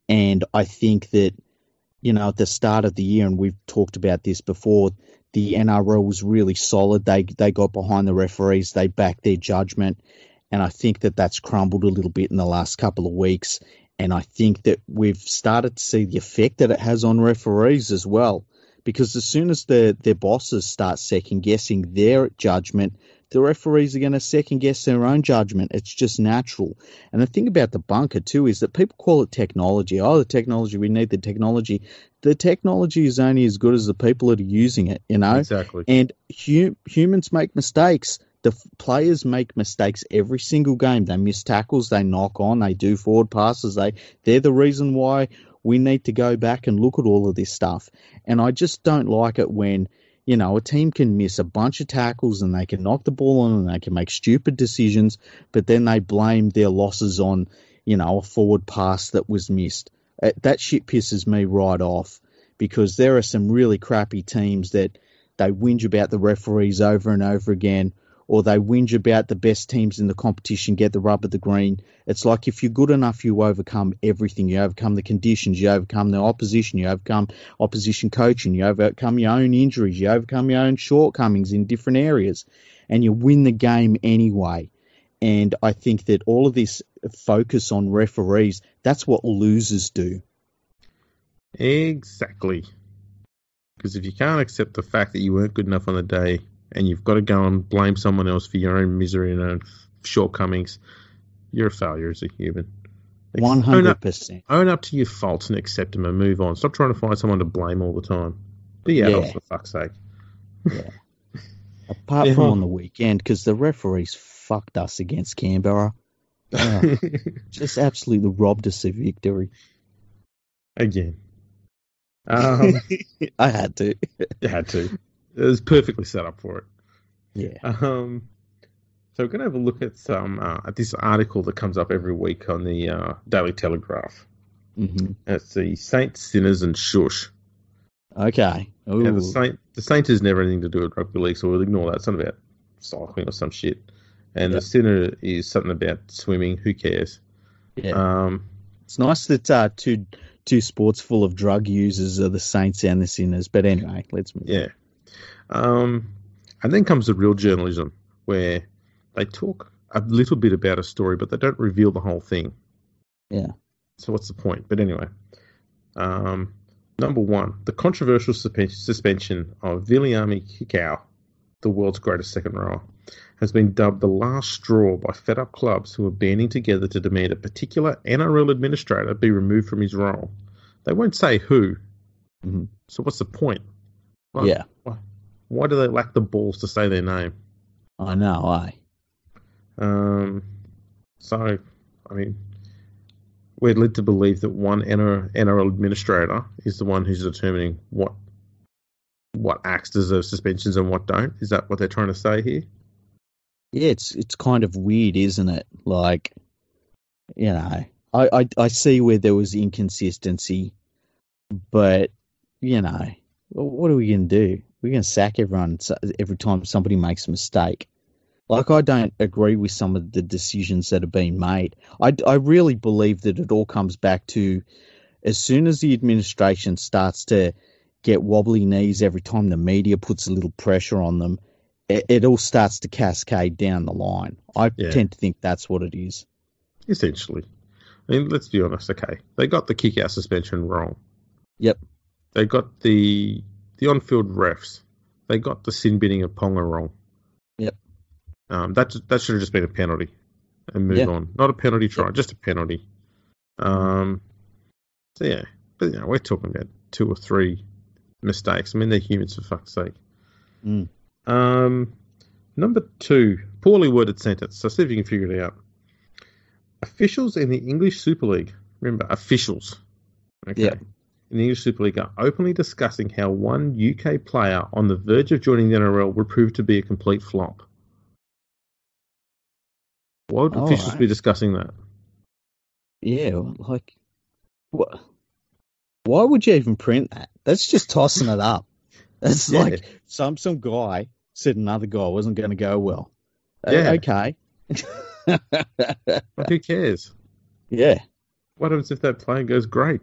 And I think that, you know, at the start of the year, and we've talked about this before, the NRL was really solid. They they got behind the referees, they backed their judgment, and I think that that's crumbled a little bit in the last couple of weeks. And I think that we've started to see the effect that it has on referees as well. Because as soon as the, their bosses start second guessing their judgment, the referees are going to second guess their own judgment. It's just natural. And the thing about the bunker, too, is that people call it technology. Oh, the technology, we need the technology. The technology is only as good as the people that are using it, you know? Exactly. And hu- humans make mistakes the players make mistakes every single game. They miss tackles, they knock on, they do forward passes. They they're the reason why we need to go back and look at all of this stuff. And I just don't like it when You know, a team can miss a bunch of tackles and they can knock the ball on and they can make stupid decisions, but then they blame their losses on, you know, a forward pass that was missed. Uh, that shit pisses me right off because there are some really crappy teams that they whinge about the referees over and over again, or they whinge about the best teams in the competition get the rub of the green. It's like if you're good enough, you overcome everything. You overcome the conditions, you overcome the opposition, you overcome opposition coaching, you overcome your own injuries, you overcome your own shortcomings in different areas, and you win the game anyway. And I think that all of this focus on referees, that's what losers do. Exactly. Because if you can't accept the fact that you weren't good enough on the day and you've got to go and blame someone else for your own misery and own shortcomings, you're a failure as a human. One hundred percent. Own up to your faults and accept them and move on. Stop trying to find someone to blame all the time. Be adults yeah. for fuck's sake. Yeah. Apart yeah. from on the weekend, because the referees fucked us against Canberra. <laughs> Just absolutely robbed us of victory. Again. Um, <laughs> I had to. you had to. It was perfectly set up for it. Yeah. Um, so we're going to have a look at some uh, at this article that comes up every week on the uh, Daily Telegraph. Mm-hmm. It's the Saints, Sinners, and Shush. Okay. Now, the Saint the Saint has never anything to do with rugby league, so we'll ignore that. It's not about cycling or some shit. And yep. the Sinner is something about swimming. Who cares? Yeah. Um, it's nice that uh, two two sports full of drug users are the Saints and the Sinners. But anyway, let's move. Yeah. Um, and then comes the real journalism, where they talk a little bit about a story, but they don't reveal the whole thing. Yeah. So what's the point? But anyway, um, number one, the controversial suspension of Viliame Kikau, the world's greatest second rower, has been dubbed the last straw by fed up clubs who are banding together to demand a particular NRL administrator be removed from his role. They won't say who. Mm-hmm. So what's the point? Like, yeah. Why, why, do they lack the balls to say their name? I know, I. Um, so, I mean, we're led to believe that one NRL administrator is the one who's determining what what acts deserve suspensions and what don't. Is that what they're trying to say here? Yeah, it's it's kind of weird, isn't it? Like, you know, I I, I see where there was inconsistency, but you know, what are we going to do? We're going to sack everyone every time somebody makes a mistake. Like, I don't agree with some of the decisions that have been made. I, I really believe that it all comes back to as soon as the administration starts to get wobbly knees every time the media puts a little pressure on them, it, it all starts to cascade down the line. I yeah. tend to think that's what it is. Essentially. I mean, let's be honest. Okay, they got the kick-out suspension wrong. Yep. They got the the on-field refs. They got the sin binning of Ponga wrong. Yep. Um, that that should have just been a penalty and move on. Not a penalty try, just a penalty. Um. So yeah, but you know, we're talking about two or three mistakes. I mean, they're humans for fuck's sake. Mm. Um, number two, poorly worded sentence. So see if you can figure it out. Officials in the English Super League, remember, officials, okay, yeah. In the English Super League are openly discussing how one UK player on the verge of joining the NRL would prove to be a complete flop. Why would officials right. be discussing that? Yeah, like, what? Why would you even print that? That's just tossing it up. <laughs> That's yeah. like some some guy said another guy wasn't going to go well. Uh, yeah. okay. <laughs> but who cares? Yeah. What happens if that plane goes great?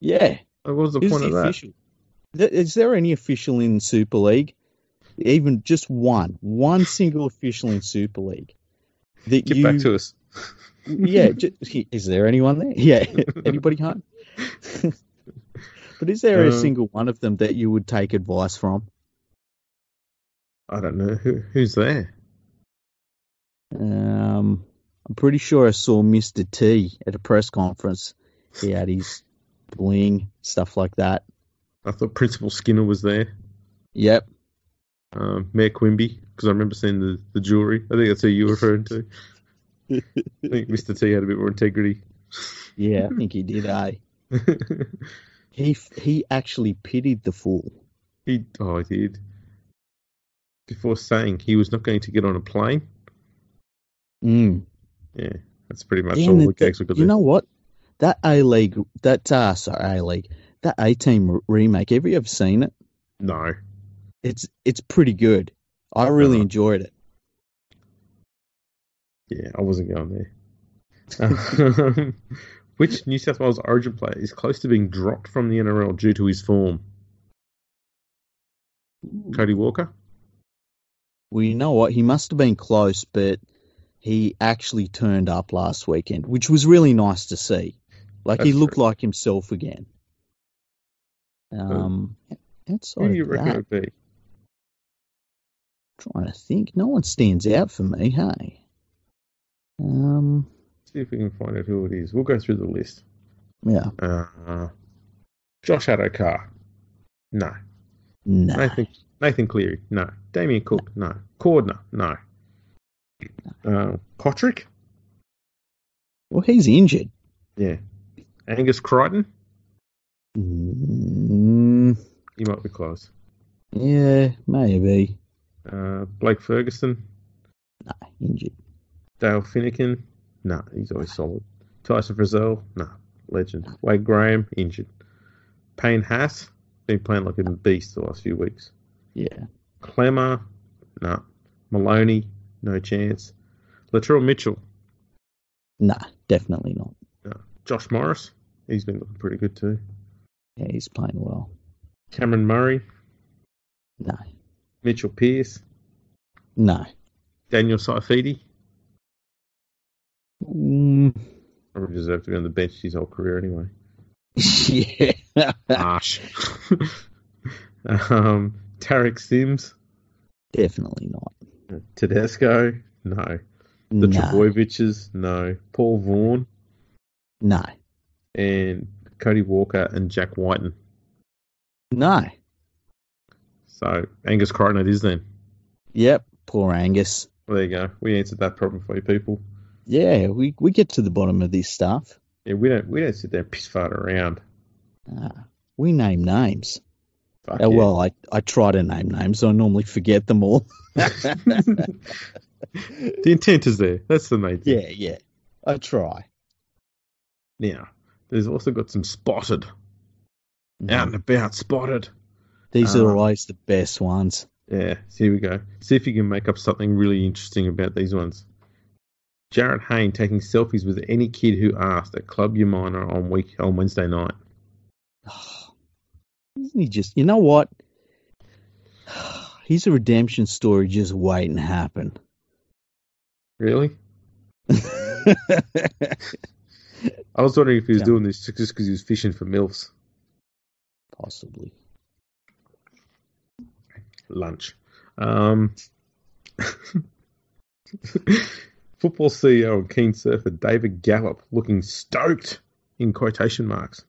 Yeah. What was the Who's point the of official? that? Is there any official in Super League? Even just one, one single official in Super League. That Get you, back to us. yeah. <laughs> Just, is there anyone there? Yeah. Anybody home? <laughs> But is there um, a single one of them that you would take advice from? I don't know who who's there. Um, I'm pretty sure I saw Mr. T at a press conference. He had his bling stuff like that. I thought Principal Skinner was there. Yep. Um, Mayor Quimby, because I remember seeing the, the jewelry. I think that's who you were referring to. I think Mr. T had a bit more integrity. Yeah, I think he did, eh? <laughs> he he actually pitied the fool. He oh he did. Before saying he was not going to get on a plane. Mm. Yeah, that's pretty much Damn, all the gags we got You there. know what? That A League, that uh, sorry, A League, that A Team remake. Have you ever seen it? No. It's it's pretty good. I really Uh-huh. enjoyed it. Yeah, I wasn't going there. <laughs> Which New South Wales Origin player is close to being dropped from the NRL due to his form? Cody Walker? Well, you know what? He must have been close, but he actually turned up last weekend, which was really nice to see. Like he That's looked like himself again. Um, outside Who do you reckon that, it would be? trying to think, no one stands out for me. Hey, um, See if we can find out who it is. We'll go through the list. yeah, Uh, Josh Addo-Carr? No. no, Nathan Nathan Cleary? No. Damien Cook? No. Cordner? No. Uh, Cotric? well, he's injured. Yeah. Angus Crichton? Mm, You might be close. yeah, maybe. Uh, Blake Ferguson? No, injured. Dale Finucane? No, he's always solid. Tyson Frizell? No, legend. Wade Graham? Injured. Payne Haas? Been playing like a beast the last few weeks. Yeah, Klemmer? No. Maloney? No chance. Latrell Mitchell? nah, definitely not. Josh Morris? He's been looking pretty good too. Yeah, he's playing well. Cameron Murray? No, Mitchell Pearce? no. Daniel Saifiti? Mm, Probably deserved to be on the bench his whole career anyway. <laughs> yeah, Harsh. <laughs> um, Tariq Sims? definitely not. Tedesco? No. The no, Trbojevics? No. Paul Vaughan? No, And Cody Walker and Jack Wighton. no. So Angus Crichton it is then. Yep, poor Angus. Well, there you go. We answered that problem for you people. Yeah, we we get to the bottom of this stuff. Yeah, we don't we don't sit there and piss fart around. Ah, we name names. Fuck Oh, yeah. well, I I try to name names. I normally forget them all. <laughs> the intent is there. That's the main thing. <laughs> yeah, yeah. I try. Now, there's also got some spotted. Out and about, spotted. These Uh, are always the best ones. Yeah, so here we go. See if you can make up something really interesting about these ones. Jarryd Hayne taking selfies with any kid who asked at Club Umina on week on Wednesday night. <sighs> Isn't he just? You know what? <sighs> He's a redemption story just waiting to happen. Really? <laughs> I was wondering if he was Yeah. doing this just because he was fishing for milfs. Possibly. Lunch. Um, <laughs> football CEO and keen surfer David Gallop looking stoked in quotation marks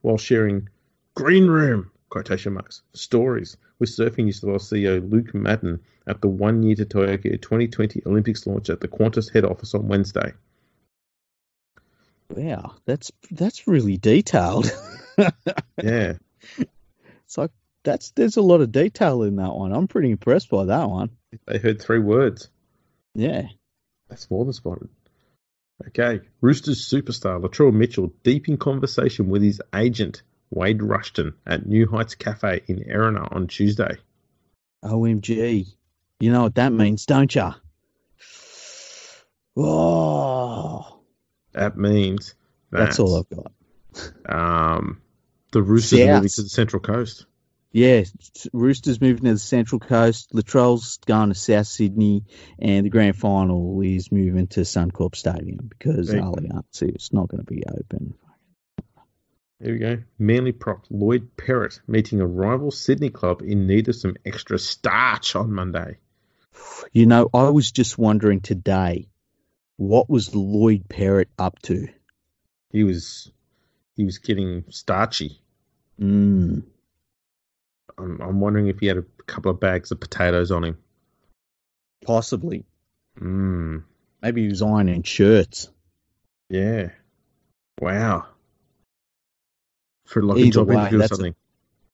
while sharing green room quotation marks stories with Surfing New Wales CEO Luke Madden at the one year to Tokyo 2020 Olympics launch at the Qantas head office on Wednesday. Wow, that's that's really detailed. <laughs> Yeah. it's like that's there's a lot of detail in that one. I'm pretty impressed by that one. They heard three words. Yeah. That's more than spotted. Okay. Roosters superstar Latrell Mitchell deep in conversation with his agent Wade Rushton at New Heights Cafe in Erina on Tuesday. OMG. You know what that means, don't ya? Oh, That means that, that's all I've got. Um, the Roosters are moving to the Central Coast. Yeah, Roosters moving to the Central Coast. Latrell's going to South Sydney, and the grand final is moving to Suncorp Stadium because Right. Allianz is not going to be open. There we go. Manly prop Lloyd Perrett meeting a rival Sydney club in need of some extra starch on Monday. You know, I was just wondering today, what was Lloyd Perrett up to? He was he was getting starchy. Mm, I'm, I'm wondering if he had a couple of bags of potatoes on him. possibly. Mm. Maybe he was ironing shirts. Yeah. Wow. For like a Either job way, interview or that's a-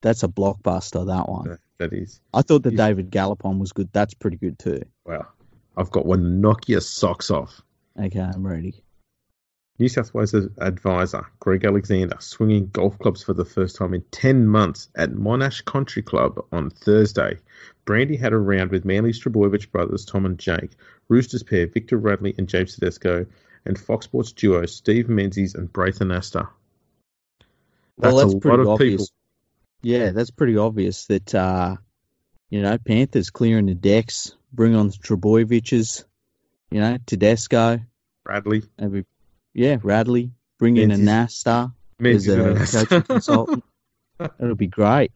that's a blockbuster. That one. That, that is. I thought the David Gallop one was good. That's pretty good too. Wow. I've got one knock your socks off. Okay, I'm ready. New South Wales advisor Greg Alexander swinging golf clubs for the first time in 10 months at Monash Country Club on Thursday. Brandy had a round with Manly's Trbojevic brothers Tom and Jake, Roosters pair Victor Radley and James Tedesco, and Fox Sports duo Steve Menzies and Braith Anasta. Well, that's a pretty lot of obvious. people. Yeah, that's pretty obvious that uh, you know Panthers clearing the decks, bring on the Trbojevics, you know Tedesco, Bradley, maybe yeah Radley, bring in a Menzies. Nasta as Menzies a coaching consultant. <laughs> It'll be great.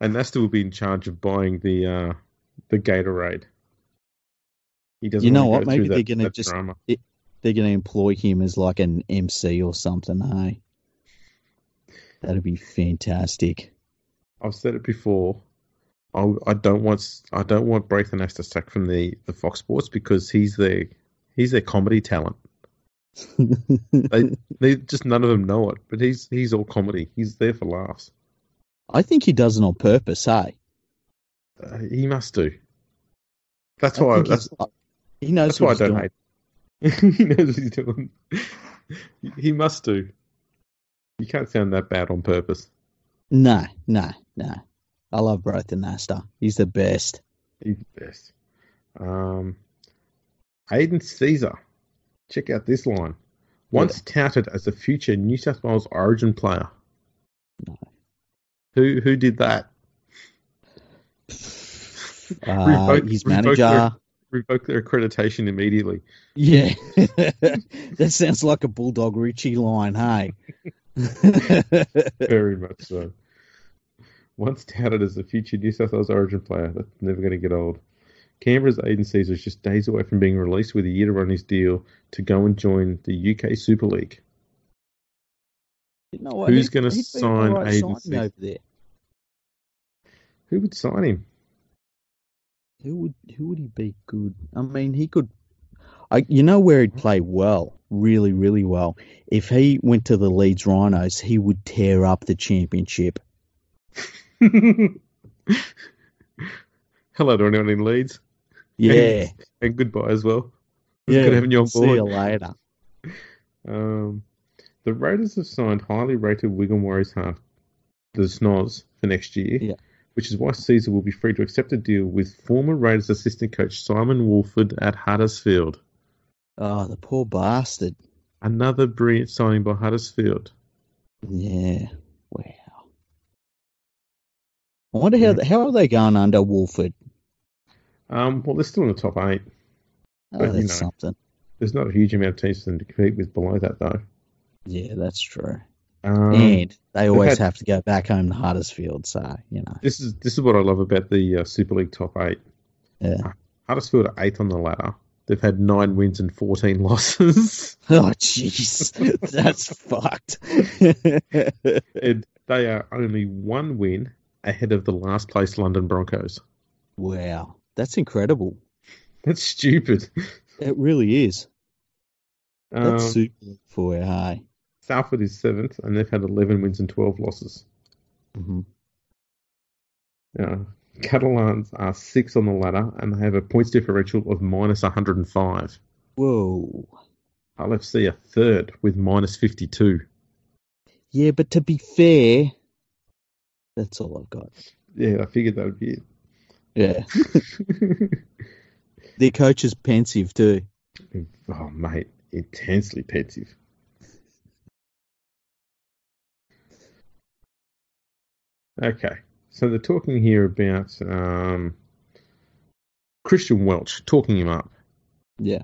and Anasta will be in charge of buying the uh, the Gatorade. He doesn't You know what? Maybe they're gonna just- drama. They're going to employ him as like an MC or something. Hey, that'd be fantastic. I've said it before. I, I don't want I don't want Braith Anasta sacked from the, the Fox Sports because he's their he's their comedy talent. <laughs> They, they just none of them know it, but he's he's all comedy. He's there for laughs. I think he does it on purpose. Hey, Uh, he must do. That's I why think that's, he's- he knows that's why I don't doing. hate. <laughs> he knows what he's doing. he must do. You can't sound that bad on purpose. No, no, no. I love Braith Anasta. He's the best. He's the best. Um, Aidan Sezer. Check out this line. Once touted as a future New South Wales Origin player. No. Who who did that? Uh, Revoke- his revoke manager. Revoke their accreditation immediately. Yeah. <laughs> that sounds like a Bulldog Richie line, hey? <laughs> Very much so. Once touted as a future New South Wales Origin player, that's never going to get old. Canberra's Aidan Sezer is just days away from being released with a year to run his deal to go and join the UK Super League. you know? Who's gonna sign all right Aidan Sezer? over there? Who would sign him? Who would who would he be good? I mean, he could. I you know where he'd play well, really, really well. If he went to the Leeds Rhinos, he would tear up the championship. <laughs> <laughs> Hello to anyone in Leeds. Yeah, And goodbye as well. It's yeah. good having you on See you later. Um, the Raiders have signed highly rated Wigan Warriors half, the Snoz, for next year, Yeah. which is why Sezer will be free to accept a deal with former Raiders assistant coach Simon Woolford at Huddersfield. Oh, the poor bastard. Another brilliant signing by Huddersfield. Yeah. Wow. I wonder how how are they going under Woolford? Um, well, they're still in the top eight. Oh, But, you that's know. something. There's not a huge amount of teams for them to compete with below that, though. Yeah, that's true. Um, and they always had- have to go back home to Huddersfield, so you know. this is this is what I love about the uh, Super League top eight. Yeah. Huddersfield are eighth on the ladder. They've had nine wins and fourteen <laughs> losses. <laughs> Oh, jeez, <laughs> that's fucked. and they are only one win ahead of the last place London Broncos. wow, that's incredible. That's stupid. It really is. Um, That's super for you, hey. Salford is seventh, and they've had eleven wins and twelve losses. hmm Uh, Catalans are sixth on the ladder, and they have a points differential of minus 105. Whoa. LFC are third with minus 52. Yeah, but to be fair, that's all I've got. Yeah, I figured that would be it. Yeah, <laughs> their coach is pensive too. oh, mate, intensely pensive. Okay, so they're talking here about um, Christian Welch, talking him up. Yeah.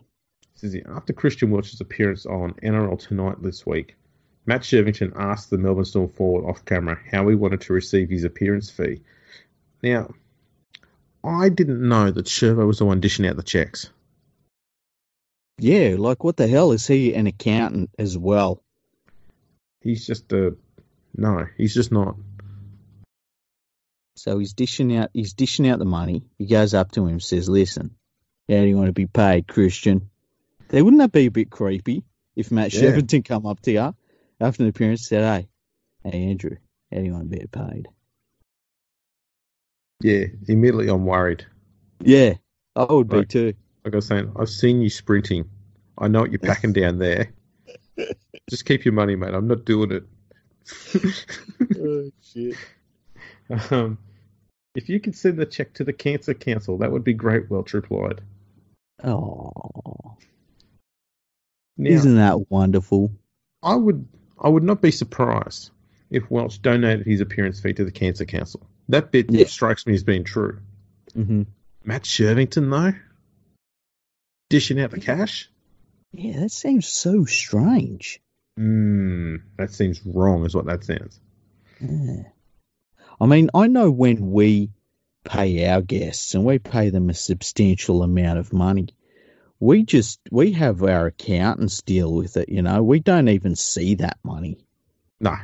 Says here, after Christian Welch's appearance on NRL Tonight this week, Matt Shirvington asked the Melbourne Storm forward off camera how he wanted to receive his appearance fee. Now, I didn't know that Shirvo was the one dishing out the checks. Yeah, like what the hell is he an accountant as well? He's just a no. He's just not. So he's dishing out he's dishing out the money. He goes up to him, says, "Listen, how do you want to be paid, Christian?" They wouldn't that be a bit creepy if Matt Yeah. Shirvington come up to you after the appearance and said, "Hey, Hey, Andrew, how do you want to be paid? Yeah, immediately I'm worried. Yeah, I would be too. Like I was saying, I've seen you sprinting. I know what you're packing down there. <laughs> Just keep your money, mate. I'm not doing it. <laughs> oh, shit. um, if you could send the check to the Cancer Council, that would be great. Welch replied. Oh, Now, isn't that wonderful? I would, I would not be surprised if Welch donated his appearance fee to the Cancer Council. That bit Yeah. strikes me as being true. hmm Matt Shirvington, though, dishing out the cash. Yeah, that seems so strange. Hmm, that seems wrong, is what that sounds. Yeah. I mean, I know when we pay our guests and we pay them a substantial amount of money, we just we have our accountants deal with it. You know, we don't even see that money. No,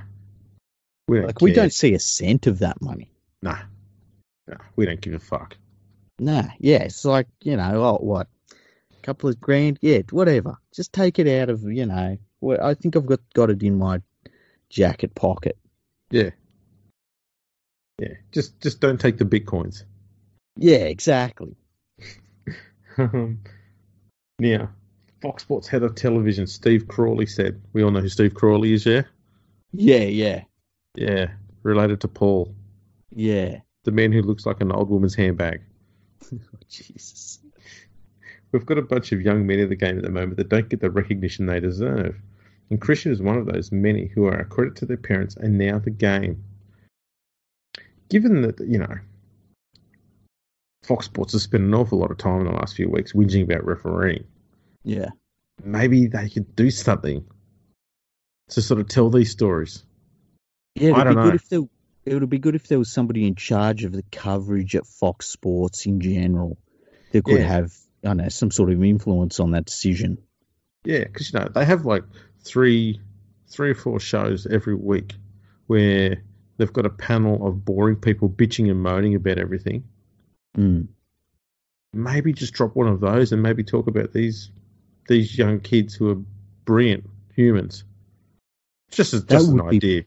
we don't. Like we don't see a cent of that money. No, no, we don't give a fuck. Nah, yeah, it's like you know, oh, what, a couple of grand, yeah, whatever. Just take it out of you know. I think I've got got it in my jacket pocket. Yeah, yeah. Just, just don't take the bitcoins. Yeah, exactly. Um, <laughs> now, Fox Sports head of television Steve Crawley said, "We all know who Steve Crawley is, yeah, Yeah, yeah, yeah, related to Paul, yeah. the man who looks like an old woman's handbag." Oh, <laughs> Jesus. We've got a bunch of young men in the game at the moment that don't get the recognition they deserve. And Christian is one of those many who are a credit to their parents and now the game. Given that, you know, Fox Sports has spent an awful lot of time in the last few weeks whinging about refereeing, Yeah. maybe they could do something to sort of tell these stories. Yeah, it'd I don't be know. good if there it would be good if there was somebody in charge of the coverage at Fox Sports in general that could Yeah. have I don't know some sort of influence on that decision. Yeah, because you know they have like three, three or four shows every week where they've got a panel of boring people bitching and moaning about everything. Mm. maybe just drop one of those and maybe talk about these these young kids who are brilliant humans. Just as just an would be- idea.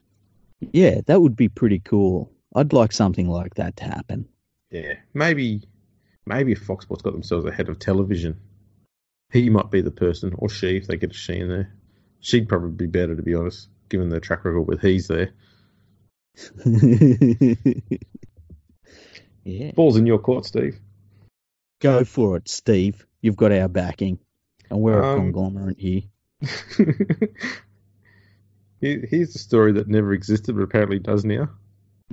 Yeah, that would be pretty cool. I'd like something like that to happen. Yeah, maybe maybe if Fox Sports got themselves a head of television, he might be the person, or she if they get a she in there. She'd probably be better to be honest, given the track record with he's there. <laughs> yeah. Balls in your court, Steve. Go for it, Steve. You've got our backing. And we're a Um, conglomerate here. <laughs> Here- Here's a story that never existed, but apparently does now.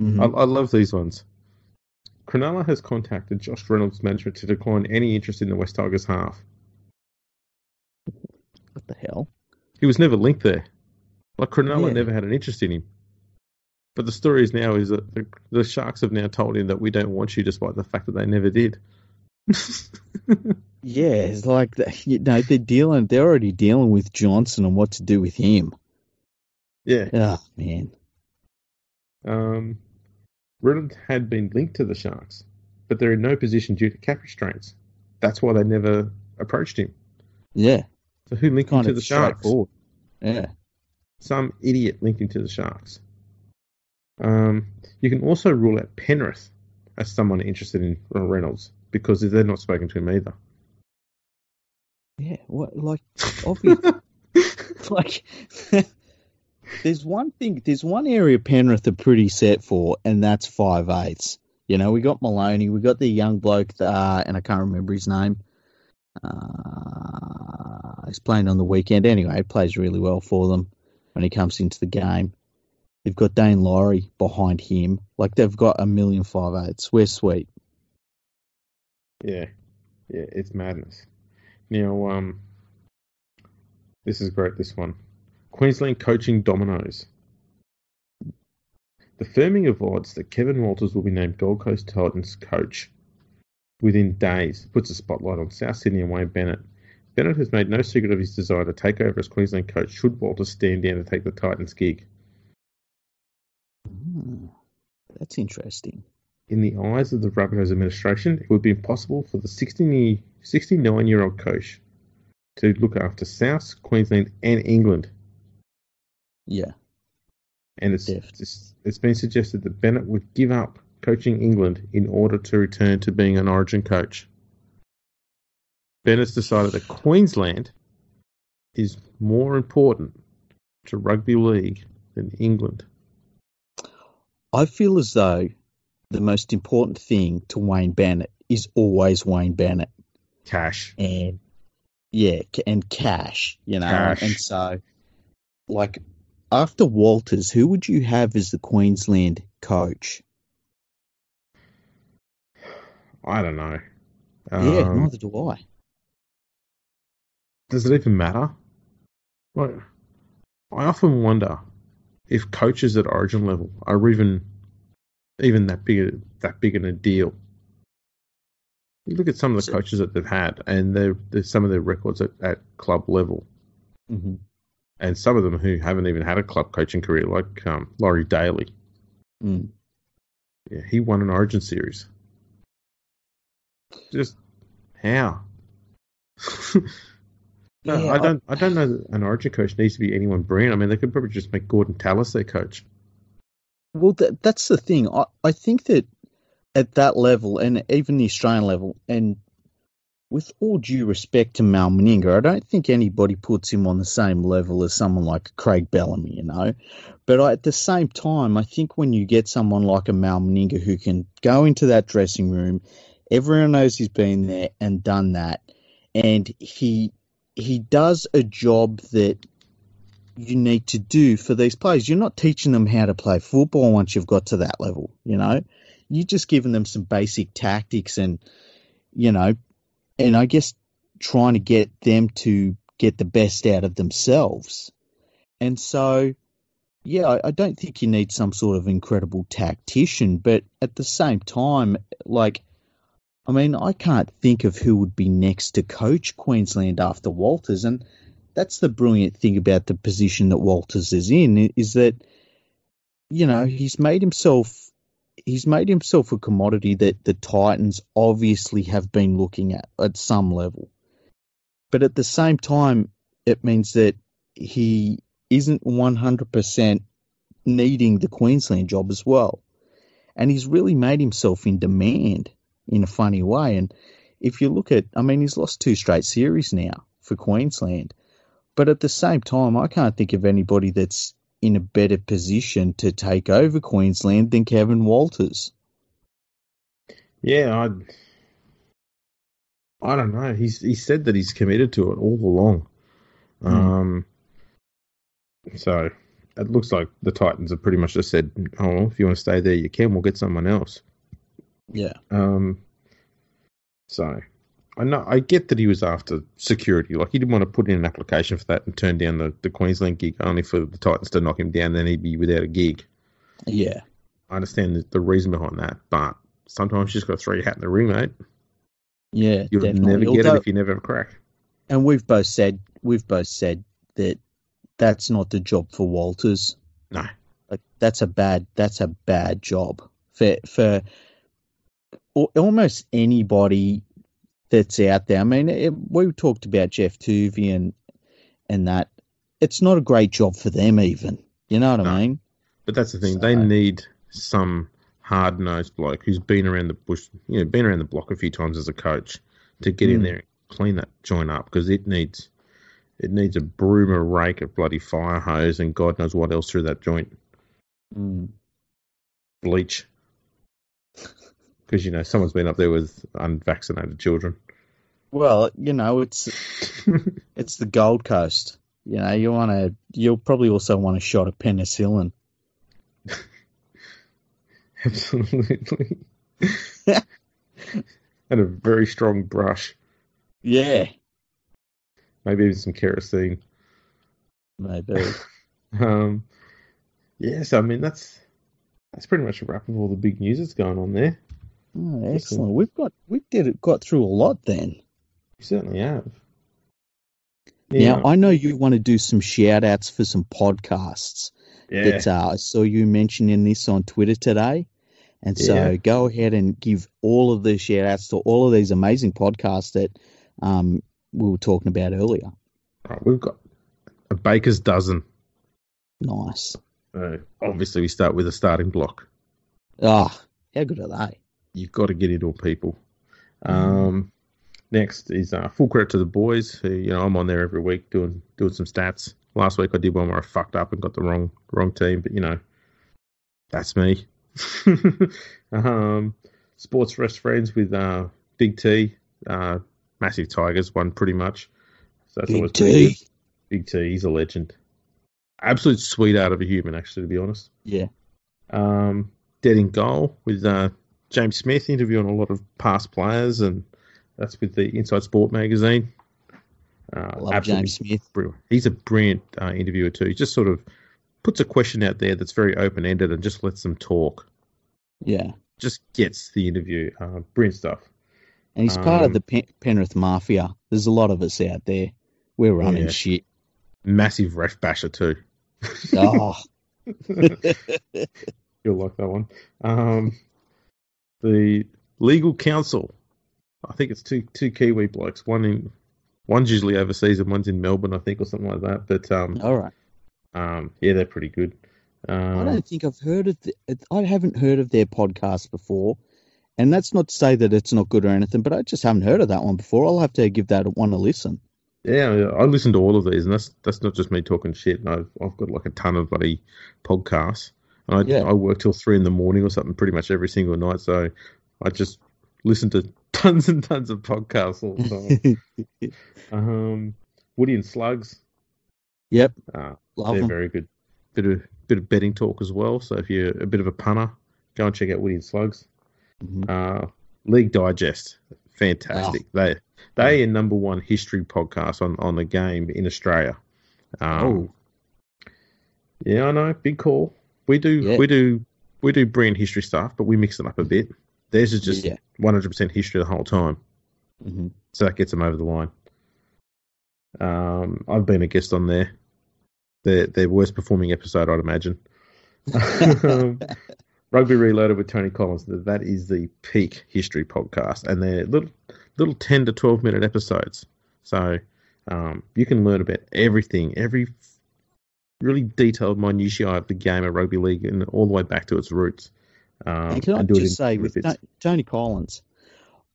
Mhm. I, I love these ones. Cronulla has contacted Josh Reynolds' management to decline any interest in the West Tigers half. What the hell? He was never linked there. Like Cronulla Yeah. never had an interest in him. But the story is now is that the, the Sharks have now told him that we don't want you, despite the fact that they never did. <laughs> Yeah, it's like the- <laughs> you know they're dealing. They're already dealing with Johnson and what to do with him. yeah. Oh man. Um, Reynolds had been linked to the Sharks, but they're in no position due to cap restraints. That's why they never approached him. Yeah. So who linked him Kind to the Sharks? Yeah. some idiot linked him to the Sharks. Um, you can also rule out Penrith as someone interested in Reynolds because they're not spoken to him either. Yeah. What like obvious <laughs> like <laughs> there's one thing there's one area Penrith are pretty set for and that's five eighths. You know, we got Maloney, we got the young bloke uh, and I can't remember his name. Uh, he's playing on the weekend anyway, he plays really well for them when he comes into the game. They've got Dane Laurie behind him. Like they've got a million five eighths. We're sweet. yeah, yeah, it's madness. Now, um, this is great. This one, Queensland coaching dominoes. The firming of odds that Kevin Walters will be named Gold Coast Titans coach within days puts a spotlight on South Sydney and Wayne Bennett. Bennett has made no secret of his desire to take over as Queensland coach should Walters stand down to take the Titans gig. Hmm, that's interesting. In the eyes of the Rabbitohs administration, it would be impossible for the 69 year old coach to look after South, Queensland, and England. Yeah. And it's, it's it's been suggested that Bennett would give up coaching England in order to return to being an Origin coach. Bennett's decided that Queensland is more important to rugby league than England. I feel as though the most important thing to Wayne Bennett is always Wayne Bennett. Cash. And yeah, and cash, you know. Cash. And so like after Walters, who would you have as the Queensland coach? I don't know. Yeah, um, neither do I. Does it even matter? Like, I often wonder if coaches at Origin level are even even that big that big in a deal. You look at some of the coaches that they've had, and they're, they're some of their records at, at club level, mm-hmm. and some of them who haven't even had a club coaching career, like um, Laurie Daley. Mm. Yeah, he won an Origin series. Just how? <laughs> no, yeah, I don't. I, I, don't know that an Origin coach needs to be anyone brilliant. I mean, they could probably just make Gordon Tallis their coach. Well, that, that's the thing. I, I think that at that level, and even the Australian level, and with all due respect to Mal Meninga, I don't think anybody puts him on the same level as someone like Craig Bellamy, you know. But I, at the same time, I think when you get someone like a Mal Meninga who can go into that dressing room Everyone knows he's been there and done that, and he he does a job that you need to do for these players. You're not teaching them how to play football once you've got to that level, you know. You're just giving them some basic tactics and you know, and I guess trying to get them to get the best out of themselves. And so, yeah, I, don't think you need some sort of incredible tactician, but at the same time, like I mean, I can't think of who would be next to coach Queensland after Walters, and that's the brilliant thing about the position that Walters is in is that you know he's made himself he's made himself a commodity that the Titans obviously have been looking at at some level, but at the same time, it means that he isn't one hundred percent needing the Queensland job as well, and he's really made himself in demand in a funny way. And if you look at, I mean, he's lost two straight series now for Queensland. But at the same time, I can't think of anybody that's in a better position to take over Queensland than Kevin Walters. Yeah, I, I don't know. He's he said that he's committed to it all along. Mm. Um, so it looks like the Titans have pretty much just said, "Oh, if you want to stay there, you can. We'll get someone else." Yeah. Um. So, I know I get that he was after security. Like he didn't want to put in an application for that and turn down the, the Queensland gig only for the Titans to knock him down. Then he'd be without a gig. Yeah. I understand the, the reason behind that, but sometimes you just got to throw your hat in the ring, mate. Yeah, you'll definitely. never get Although, it if you never have a crack. And we've both said we've both said that that's not the job for Walters. No, like that's a bad that's a bad job for for almost anybody that's out there. I mean, it, we talked about Geoff Toovey and and that. It's not a great job for them, even. You know what no. I mean? But that's the thing. So, they need some hard nosed bloke who's been around the bush, you know, been around the block a few times as a coach to get mm. in there and clean that joint up because it needs it needs a broom, a rake, a bloody fire hose, and God knows what else through that joint. Mm. Bleach because you know someone's been up there with unvaccinated children. Well, you know it's <laughs> it's the Gold Coast. You know you want to. You'll probably also want a shot of penicillin. <laughs> Absolutely. <laughs> and a very strong brush. Yeah. Maybe even some kerosene. Maybe. um. Yes, I mean that's that's pretty much a wrap of all the big news that's going on there. Oh, excellent. We've got we did it got through a lot then. We certainly have. Yeah. Now I know you want to do some shout outs for some podcasts. Yeah. That uh, I saw you mentioning this on Twitter today. And so yeah. go ahead and give all of the shout outs to all of these amazing podcasts that um, we were talking about earlier. Right, we've got a baker's dozen. Nice. Uh, obviously, we start with a starting block. Ah, oh, how good are they? You've got to get into all people. Um, next is uh, full credit to the boys. Who, you know, I'm on there every week doing doing some stats. Last week I did one where I fucked up and got the wrong wrong team, but you know, that's me. <laughs> um, sports rest friends with uh, Big T, uh, massive Tigers, one pretty much. So that's Big T. Big T, he's a legend. Absolute sweetheart of a human, actually, to be honest. Yeah. Um, Dead in Goal with uh, James Smith interviewing a lot of past players, and that's with the Inside Sport magazine. Uh, Love James Smith. Brilliant. He's a brilliant uh, interviewer too. He just sort of puts a question out there that's very open ended and just lets them talk. Yeah. Just gets the interview. Uh, brilliant stuff. And he's um, part of um, the Penrith Mafia. There's a lot of us out there. We're running yeah. shit. Massive ref basher too. oh. <laughs> You'll like that one. Um, the legal counsel. I think it's two two Kiwi blokes. One in one's usually overseas and one's in Melbourne, I think, or something like that. But um, all right. Um, yeah, they're pretty good. Um, I don't think I've heard of. The, I haven't heard of their podcast before, and that's not to say that it's not good or anything, but I just haven't heard of that one before. I'll have to give that one a listen. Yeah, I listen to all of these, and that's that's not just me talking shit. I've I've got like a ton of bloody podcasts. I yeah. I work till three in the morning or something pretty much every single night, so I just listen to <laughs> tons and tons of podcasts all the time. <laughs> um, Woody and Slugs. Yep. Uh, Love they're them. very good. Bit of bit of betting talk as well. So if you're a bit of a punter, go and check out Woody and Slugs. Mm-hmm. Uh, League Digest, fantastic. Oh. They they are number one history podcast on, on the game in Australia. Um, oh. Yeah, I know. Big call. We do yeah. we do we do brilliant history stuff, but we mix it up a bit. Theirs is just one hundred percent history the whole time. Mm-hmm. So that gets them over the line. Um, I've been a guest on there. Their their worst performing episode, I'd imagine. <laughs> <laughs> Rugby Reloaded with Tony Collins. That is the peak history podcast, and they're little little ten to twelve minute episodes. So um, you can learn about everything, every really detailed minutiae of the game of rugby league, and all the way back to its roots. Um, and can I just say, with Tony Collins,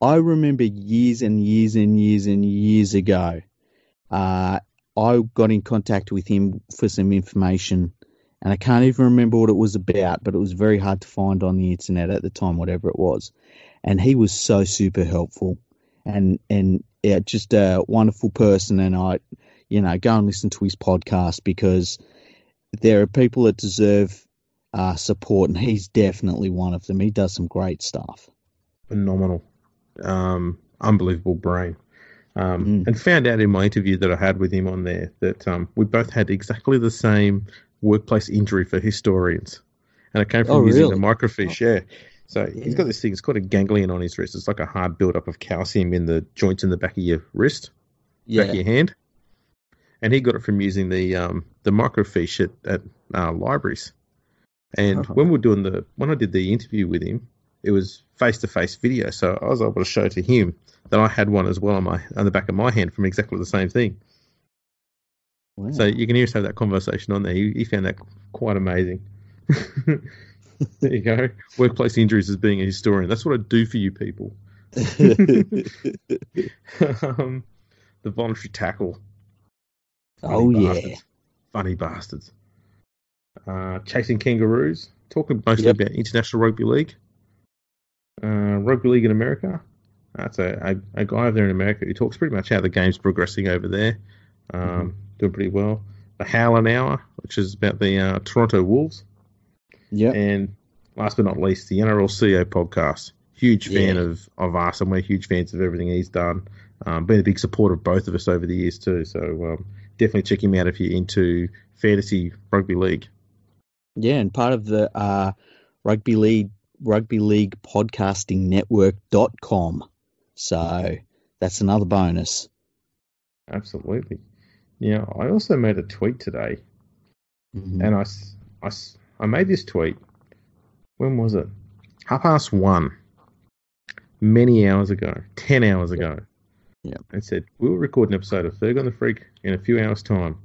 I remember years and years and years and years ago, uh, I got in contact with him for some information, and I can't even remember what it was about, but it was very hard to find on the internet at the time, whatever it was. And he was so super helpful, and and yeah, just a wonderful person. And I, you know, go and listen to his podcast because there are people that deserve uh, support, and he's definitely one of them. He does some great stuff. Phenomenal, um, unbelievable brain. Um, mm. And found out in my interview that I had with him on there that um, we both had exactly the same workplace injury for historians, and it came from oh, using really? the microfiche. Oh. Yeah. So yeah. he's got this thing. It's called a ganglion on his wrist. It's like a hard buildup of calcium in the joints in the back of your wrist, yeah. back of your hand. And he got it from using the um, the microfiche at, at uh, libraries. And uh-huh. when we are doing the when I did the interview with him, it was face to face video, so I was able to show to him that I had one as well on my on the back of my hand from exactly the same thing. Wow. So you can hear us have that conversation on there. He, he found that quite amazing. <laughs> there you go. Workplace injuries as being a historian. That's what I do for you people. <laughs> <laughs> um, the voluntary tackle. Funny oh bastards. yeah. Funny bastards uh, Chasing Kangaroos, talking mostly yep. about International Rugby League, uh, Rugby League in America. That's a, a, a, guy over there in America who talks pretty much how the game's progressing over there, um, mm-hmm. doing pretty well. The Howlin' Hour, which is about the uh, Toronto Wolves. Yeah. And last but not least, the NRL CEO podcast. Huge fan of, of us, and we're huge fans of everything he's done. Um, been a big supporter of both of us over the years, too. So um, definitely check him out if you're into fantasy rugby league. Yeah, and part of the uh, rugby league rugby league podcasting network.com. So that's another bonus. Absolutely. Yeah, I also made a tweet today, mm-hmm. and I, I, I made this tweet. When was it? Half past one. Many hours ago, ten hours ago. Yeah. And said we'll record an episode of Ferg on the Freak in a few hours' time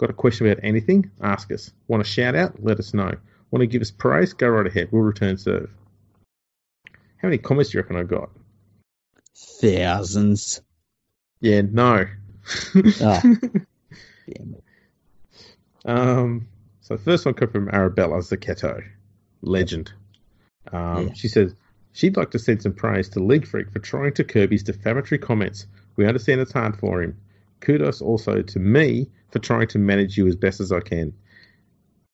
Got a question about anything? Ask us. Want a shout out? Let us know. Want to give us praise? Go right ahead. We'll return serve. How many comments do you reckon I got? Thousands. Yeah, no. <laughs> Oh, damn it. Um, so the first one comes from Arabella Zaccheto, legend. Um, Yeah. She says she'd like to send some praise to League Freak for trying to curb his defamatory comments. We understand it's hard for him. Kudos also to me for trying to manage you as best as I can.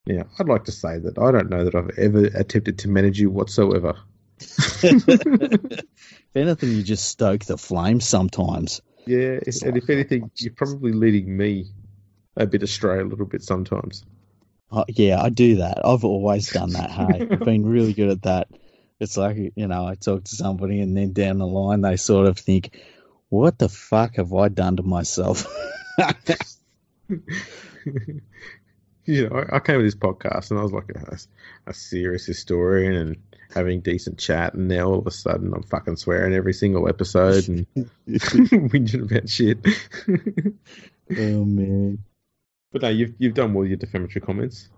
Now, I'd like to say that I don't know that I've ever attempted to manage you whatsoever. if anything, you just stoke the flame sometimes. Yeah, and if anything, you're probably leading me a bit astray a little bit sometimes. Uh, yeah, I do that. I've always done that. Hey, <laughs> I've been really good at that. It's like you know, I talk to somebody, and then down the line, they sort of think, "What the fuck have I done to myself?" <laughs> <laughs> you know, I, I came to this podcast and I was like a, a serious historian and having decent chat, and now all of a sudden I'm fucking swearing every single episode and <laughs> whinging about shit. oh man. but no, you've you've done well your defamatory comments.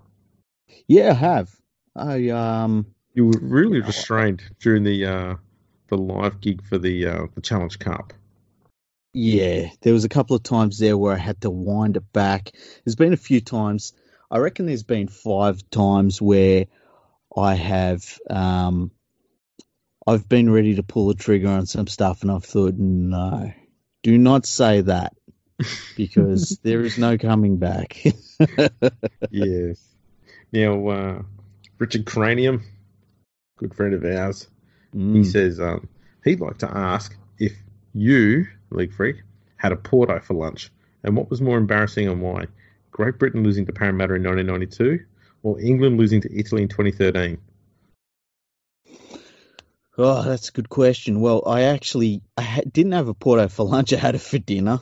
Yeah, I have. I um. You were really restrained during the uh, the live gig for the uh, the Challenge Cup. Yeah, there was a couple of times there where I had to wind it back. There's been a few times. I reckon there's been five times where I have um, I've been ready to pull the trigger on some stuff, and I've thought, no, do not say that because <laughs> there is no coming back. <laughs> yes. Now, uh, Richard Cranium, good friend of ours, He Mm. says um, he'd like to ask if you, League Freak, had an Oporto for lunch, and what was more embarrassing and why? Great Britain losing to Parramatta in 1992, or England losing to Italy in 2013? Oh, that's a good question. Well, I actually I ha- didn't have an Oporto for lunch. I had it for dinner.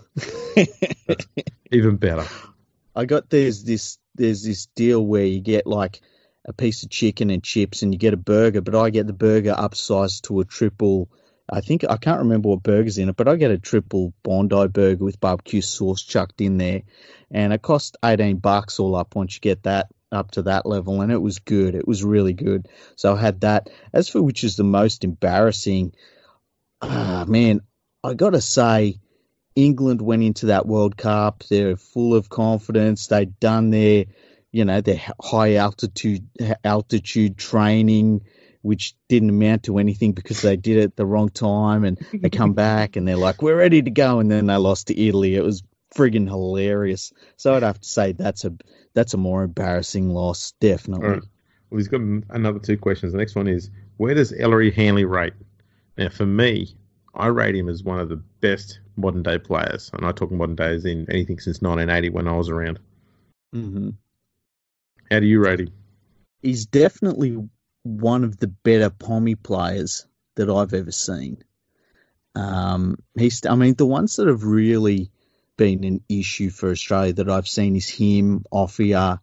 Even better. <laughs> I got there's this there's this deal where you get like a piece of chicken and chips and you get a burger, but I get the burger upsized to a triple. I think I can't remember what burger's in it, but I get a triple Bondi burger with barbecue sauce chucked in there, and it cost eighteen bucks all up once you get that up to that level, and it was good. It was really good. So I had that. As for which is the most embarrassing, ah man, I gotta say. England went into that World Cup. They're full of confidence. They'd done their, you know, their high altitude altitude training, which didn't amount to anything because they did it at the wrong time. And they come <laughs> back and they're like, "We're ready to go," and then they lost to Italy. It was friggin' hilarious. So I'd have to say that's a that's a more embarrassing loss, definitely. Right. Well, he's got another two questions. The next one is where does Ellery Hanley rate? Now, for me, I rate him as one of the best modern day players, and I talk modern days in anything since 1980 when I was around. hmm How do you rate him? He's definitely one of the better Pommy players that I've ever seen. Um, he's, I mean, the ones that have really been an issue for Australia that I've seen is him, Offiah,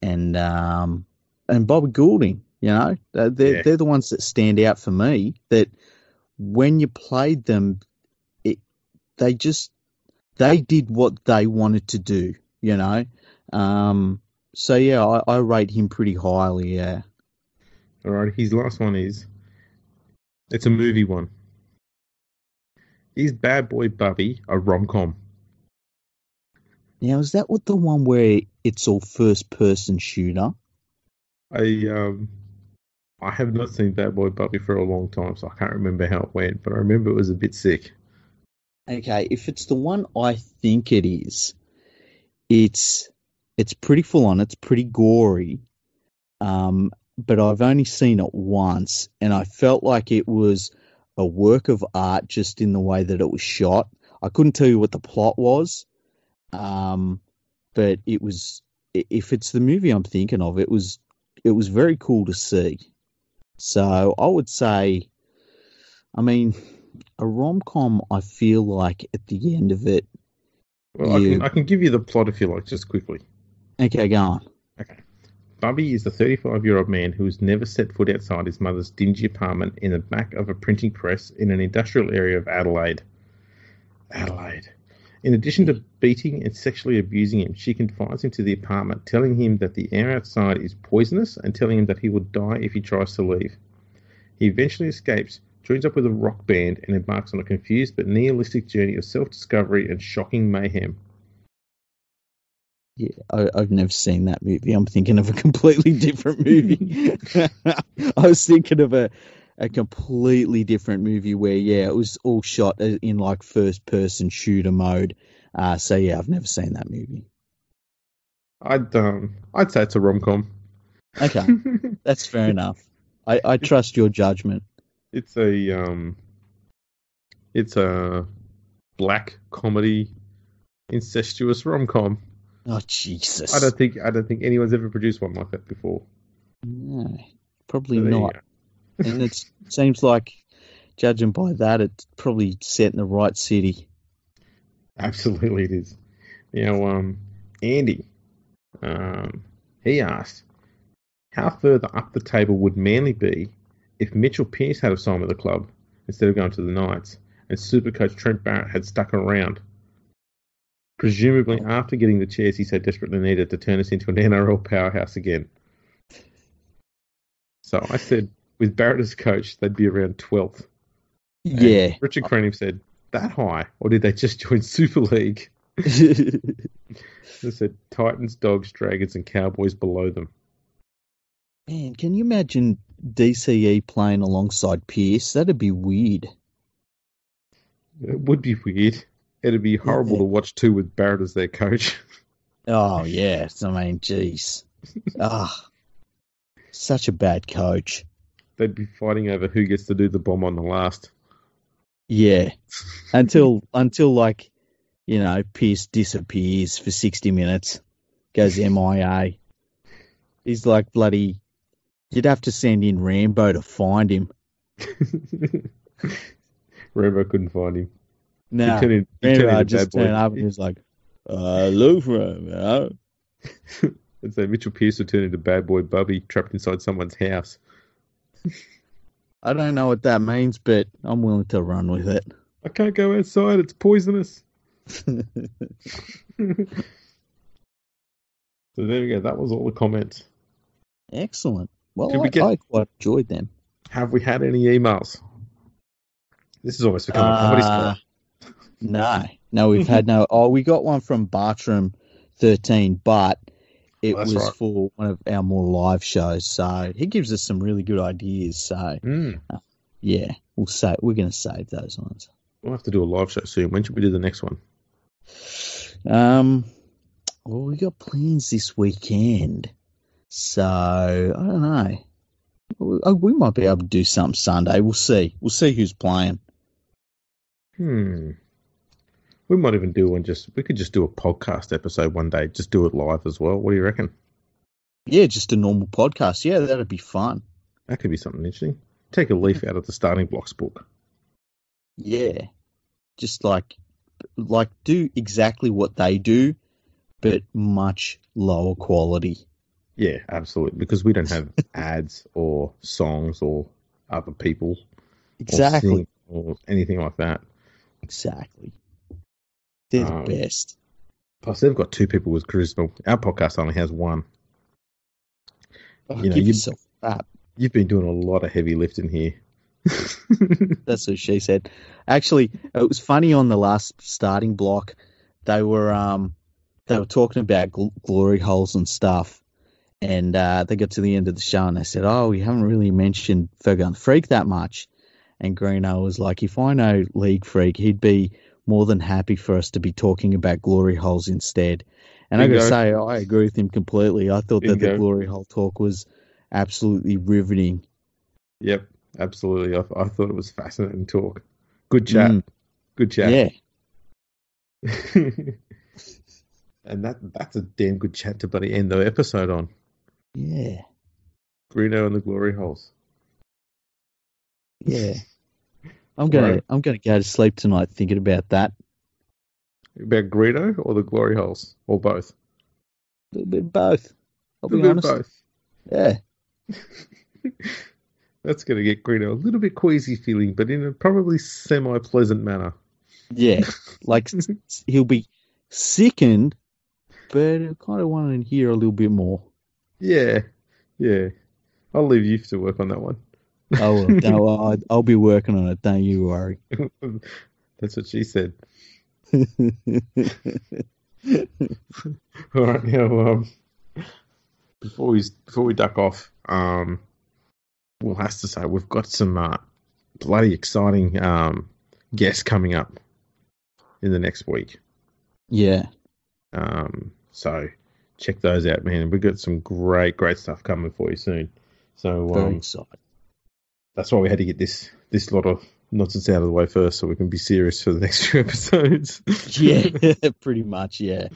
and um, and Bobby Goulding. You know, they're they're, Yeah. they're the ones that stand out for me. That when you played them, it they just they did what they wanted to do. You know, um, so yeah, I, I rate him pretty highly. Yeah. All right, his last one is it's a movie one. Is Bad Boy Bubby a rom com? Now, is that what the one where it's all first person shooter? I um I have not seen Bad Boy Bubby for a long time, so I can't remember how it went, but I remember it was a bit sick. Okay, if it's the one I think it is, it's it's pretty full on. It's pretty gory, um, but I've only seen it once, and I felt like it was a work of art just in the way that it was shot. I couldn't tell you what the plot was, um, but it was if it's the movie I'm thinking of, it was it was very cool to see. So I would say, I mean, a rom com. I feel like at the end of it, Well, I, can, I can give you the plot if you like, just quickly. okay, go on. Okay. Bubby is a 35 year old man who has never set foot outside his mother's dingy apartment in the back of a printing press in an industrial area of Adelaide. Adelaide. In addition to beating and sexually abusing him, she confides him to the apartment, telling him that the air outside is poisonous and telling him that he will die if he tries to leave. He eventually escapes, joins up with a rock band, and embarks on a confused but nihilistic journey of self discovery and shocking mayhem. Yeah, I, I've never seen that movie. I'm thinking of a completely different movie. <laughs> I was thinking of a a completely different movie where yeah, it was all shot in like first person shooter mode. Uh, so yeah, I've never seen that movie. I'd um, I'd say it's a rom com. Okay, <laughs> that's fair enough. I, I trust your judgment. It's a um, it's a black comedy, incestuous rom com. Oh Jesus! I don't think I don't think anyone's ever produced one like that before. No, probably so not. <laughs> and it seems like, judging by that, it's probably set in the right city. Absolutely, it is. You know, um, Andy, um, he asked, how further up the table would Manly be if Mitchell Pearce had signed with the club instead of going to the Knights, and Supercoach Trent Barrett had stuck around? Presumably, after getting the chairs he so desperately needed to turn us into an NRL powerhouse again. So I said, with Barrett as coach, they'd be around 12th. Yeah. Richard Cranium said, that high? Or did they just join Super League? they said Titans, Dogs, Dragons, and Cowboys below them. Man, can you imagine DCE playing alongside Pearce? That'd be weird. It would be weird. It'd be horrible yeah. to watch too with Barrett as their coach. <laughs> Oh yes, I mean, jeez, ah, oh, such a bad coach. They'd be fighting over who gets to do the bomb on the last. Yeah, until <laughs> until like you know Pearce disappears for sixty minutes, goes MIA. He's like bloody. You'd have to send in Rambo to find him. <laughs> Rambo couldn't find him. No, nah, Rambo just turned up and was like, uh, "Look for him, you know." <laughs> and so Mitchell Pearce would turn into bad boy Bubby trapped inside someone's house. <laughs> I don't know what that means, but I'm willing to run with it. I can't go outside; it's poisonous. <laughs> so there we go. That was all the comments. Excellent. Well, I, get, I quite enjoyed them. Have we had any emails? This is almost become uh, a comedy uh, no, no, we've had <laughs> no. Oh, we got one from Bartram thirteen, but it was right. for one of our more live shows. So he gives us some really good ideas. So mm. uh, yeah, we'll say we're going to save those ones. We'll have to do a live show soon. When should we do the next one? Um, well, we got plans this weekend, so I don't know. We might be able to do something Sunday. We'll see. We'll see who's playing. Hmm. We might even do one just we could just do a podcast episode one day, just do it live as well. What do you reckon? Yeah, just a normal podcast. Yeah, that'd be fun. That could be something interesting. Take a leaf out of the starting blocks book. Yeah. Just like like do exactly what they do, but much lower quality. Yeah, absolutely. Because we don't have ads or songs or other people. Exactly. Or, or anything like that. Exactly. They're um, the best. Plus, they've got two people with charisma. Our podcast only has one. Oh, you know, that. You've been doing a lot of heavy lifting here. <laughs> That's what she said. Actually, it was funny on the last starting block. They were um, they were talking about gl- glory holes and stuff, and uh, they got to the end of the show and they said, "Oh, we haven't really mentioned Fergal Freak that much." And Greeno was like, "If I know League Freak, he'd be more than happy for us to be talking about glory holes instead. And Bingo. I got to say, I agree with him completely. I thought Bingo. that the glory hole talk was absolutely riveting. Yep, absolutely. I, I thought it was fascinating talk. Good chat. Mm. Good chat. Yeah. <laughs> and that that's a damn good chat to buddy end the episode on. Yeah. Greeno and the glory holes. Yeah. I'm gonna right. I'm gonna go to sleep tonight thinking about that. About Greeno or the glory holes or both? A little bit both. I'll be honest. both. Yeah. <laughs> That's gonna get Greeno a little bit queasy feeling, but in a probably semi pleasant manner. Yeah, <laughs> like he'll be sickened, but I kind of want to hear a little bit more. Yeah, yeah. I'll leave you to work on that one. Oh, well, no, I'll, I'll be working on it. Don't you worry. <laughs> That's what she said. <laughs> All right, now um, before we before we duck off, um, we'll have to say we've got some uh, bloody exciting um, guests coming up in the next week. Yeah. Um, so check those out, man. We've got some great, great stuff coming for you soon. So Very um, excited. That's why we had to get this this lot of nonsense out of the way first, so we can be serious for the next <laughs> few episodes. Yeah, <laughs> <laughs> pretty much. Yeah.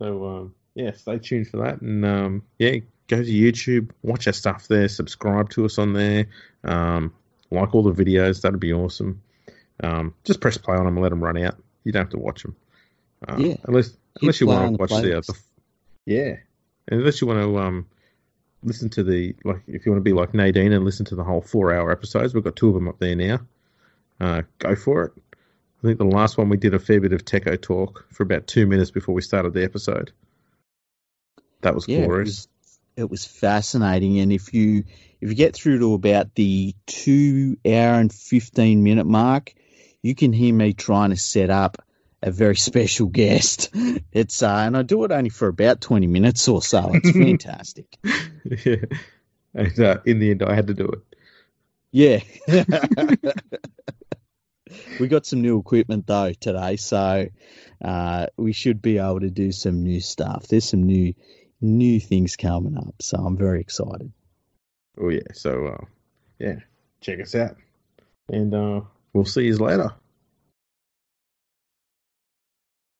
So um, yeah, stay tuned for that, and um, yeah, go to YouTube, watch our stuff there, subscribe to us on there, um, like all the videos. That'd be awesome. Um, just press play on them and let them run out. You don't have to watch them. Um, Yeah. Unless unless you want to watch the, the yeah, unless you want to um listen to the like if you want to be like Nadine and listen to the whole four hour episodes. We've got two of them up there now. Uh, go for it. I think the last one we did a fair bit of techo talk for about two minutes before we started the episode. That was Yeah. It glorious. was, it was fascinating, and if you if you get through to about the two hour and fifteen minute mark, you can hear me trying to set up a very special guest. <laughs> It's uh, and I do it only for about twenty minutes or so. It's <laughs> fantastic. yeah. And uh, in the end, I had to do it. Yeah. <laughs> we got some new equipment though today, so uh, we should be able to do some new stuff. There's some new new things coming up, so I'm very excited. Oh yeah. So uh, yeah, check us out, and uh, we'll see you later.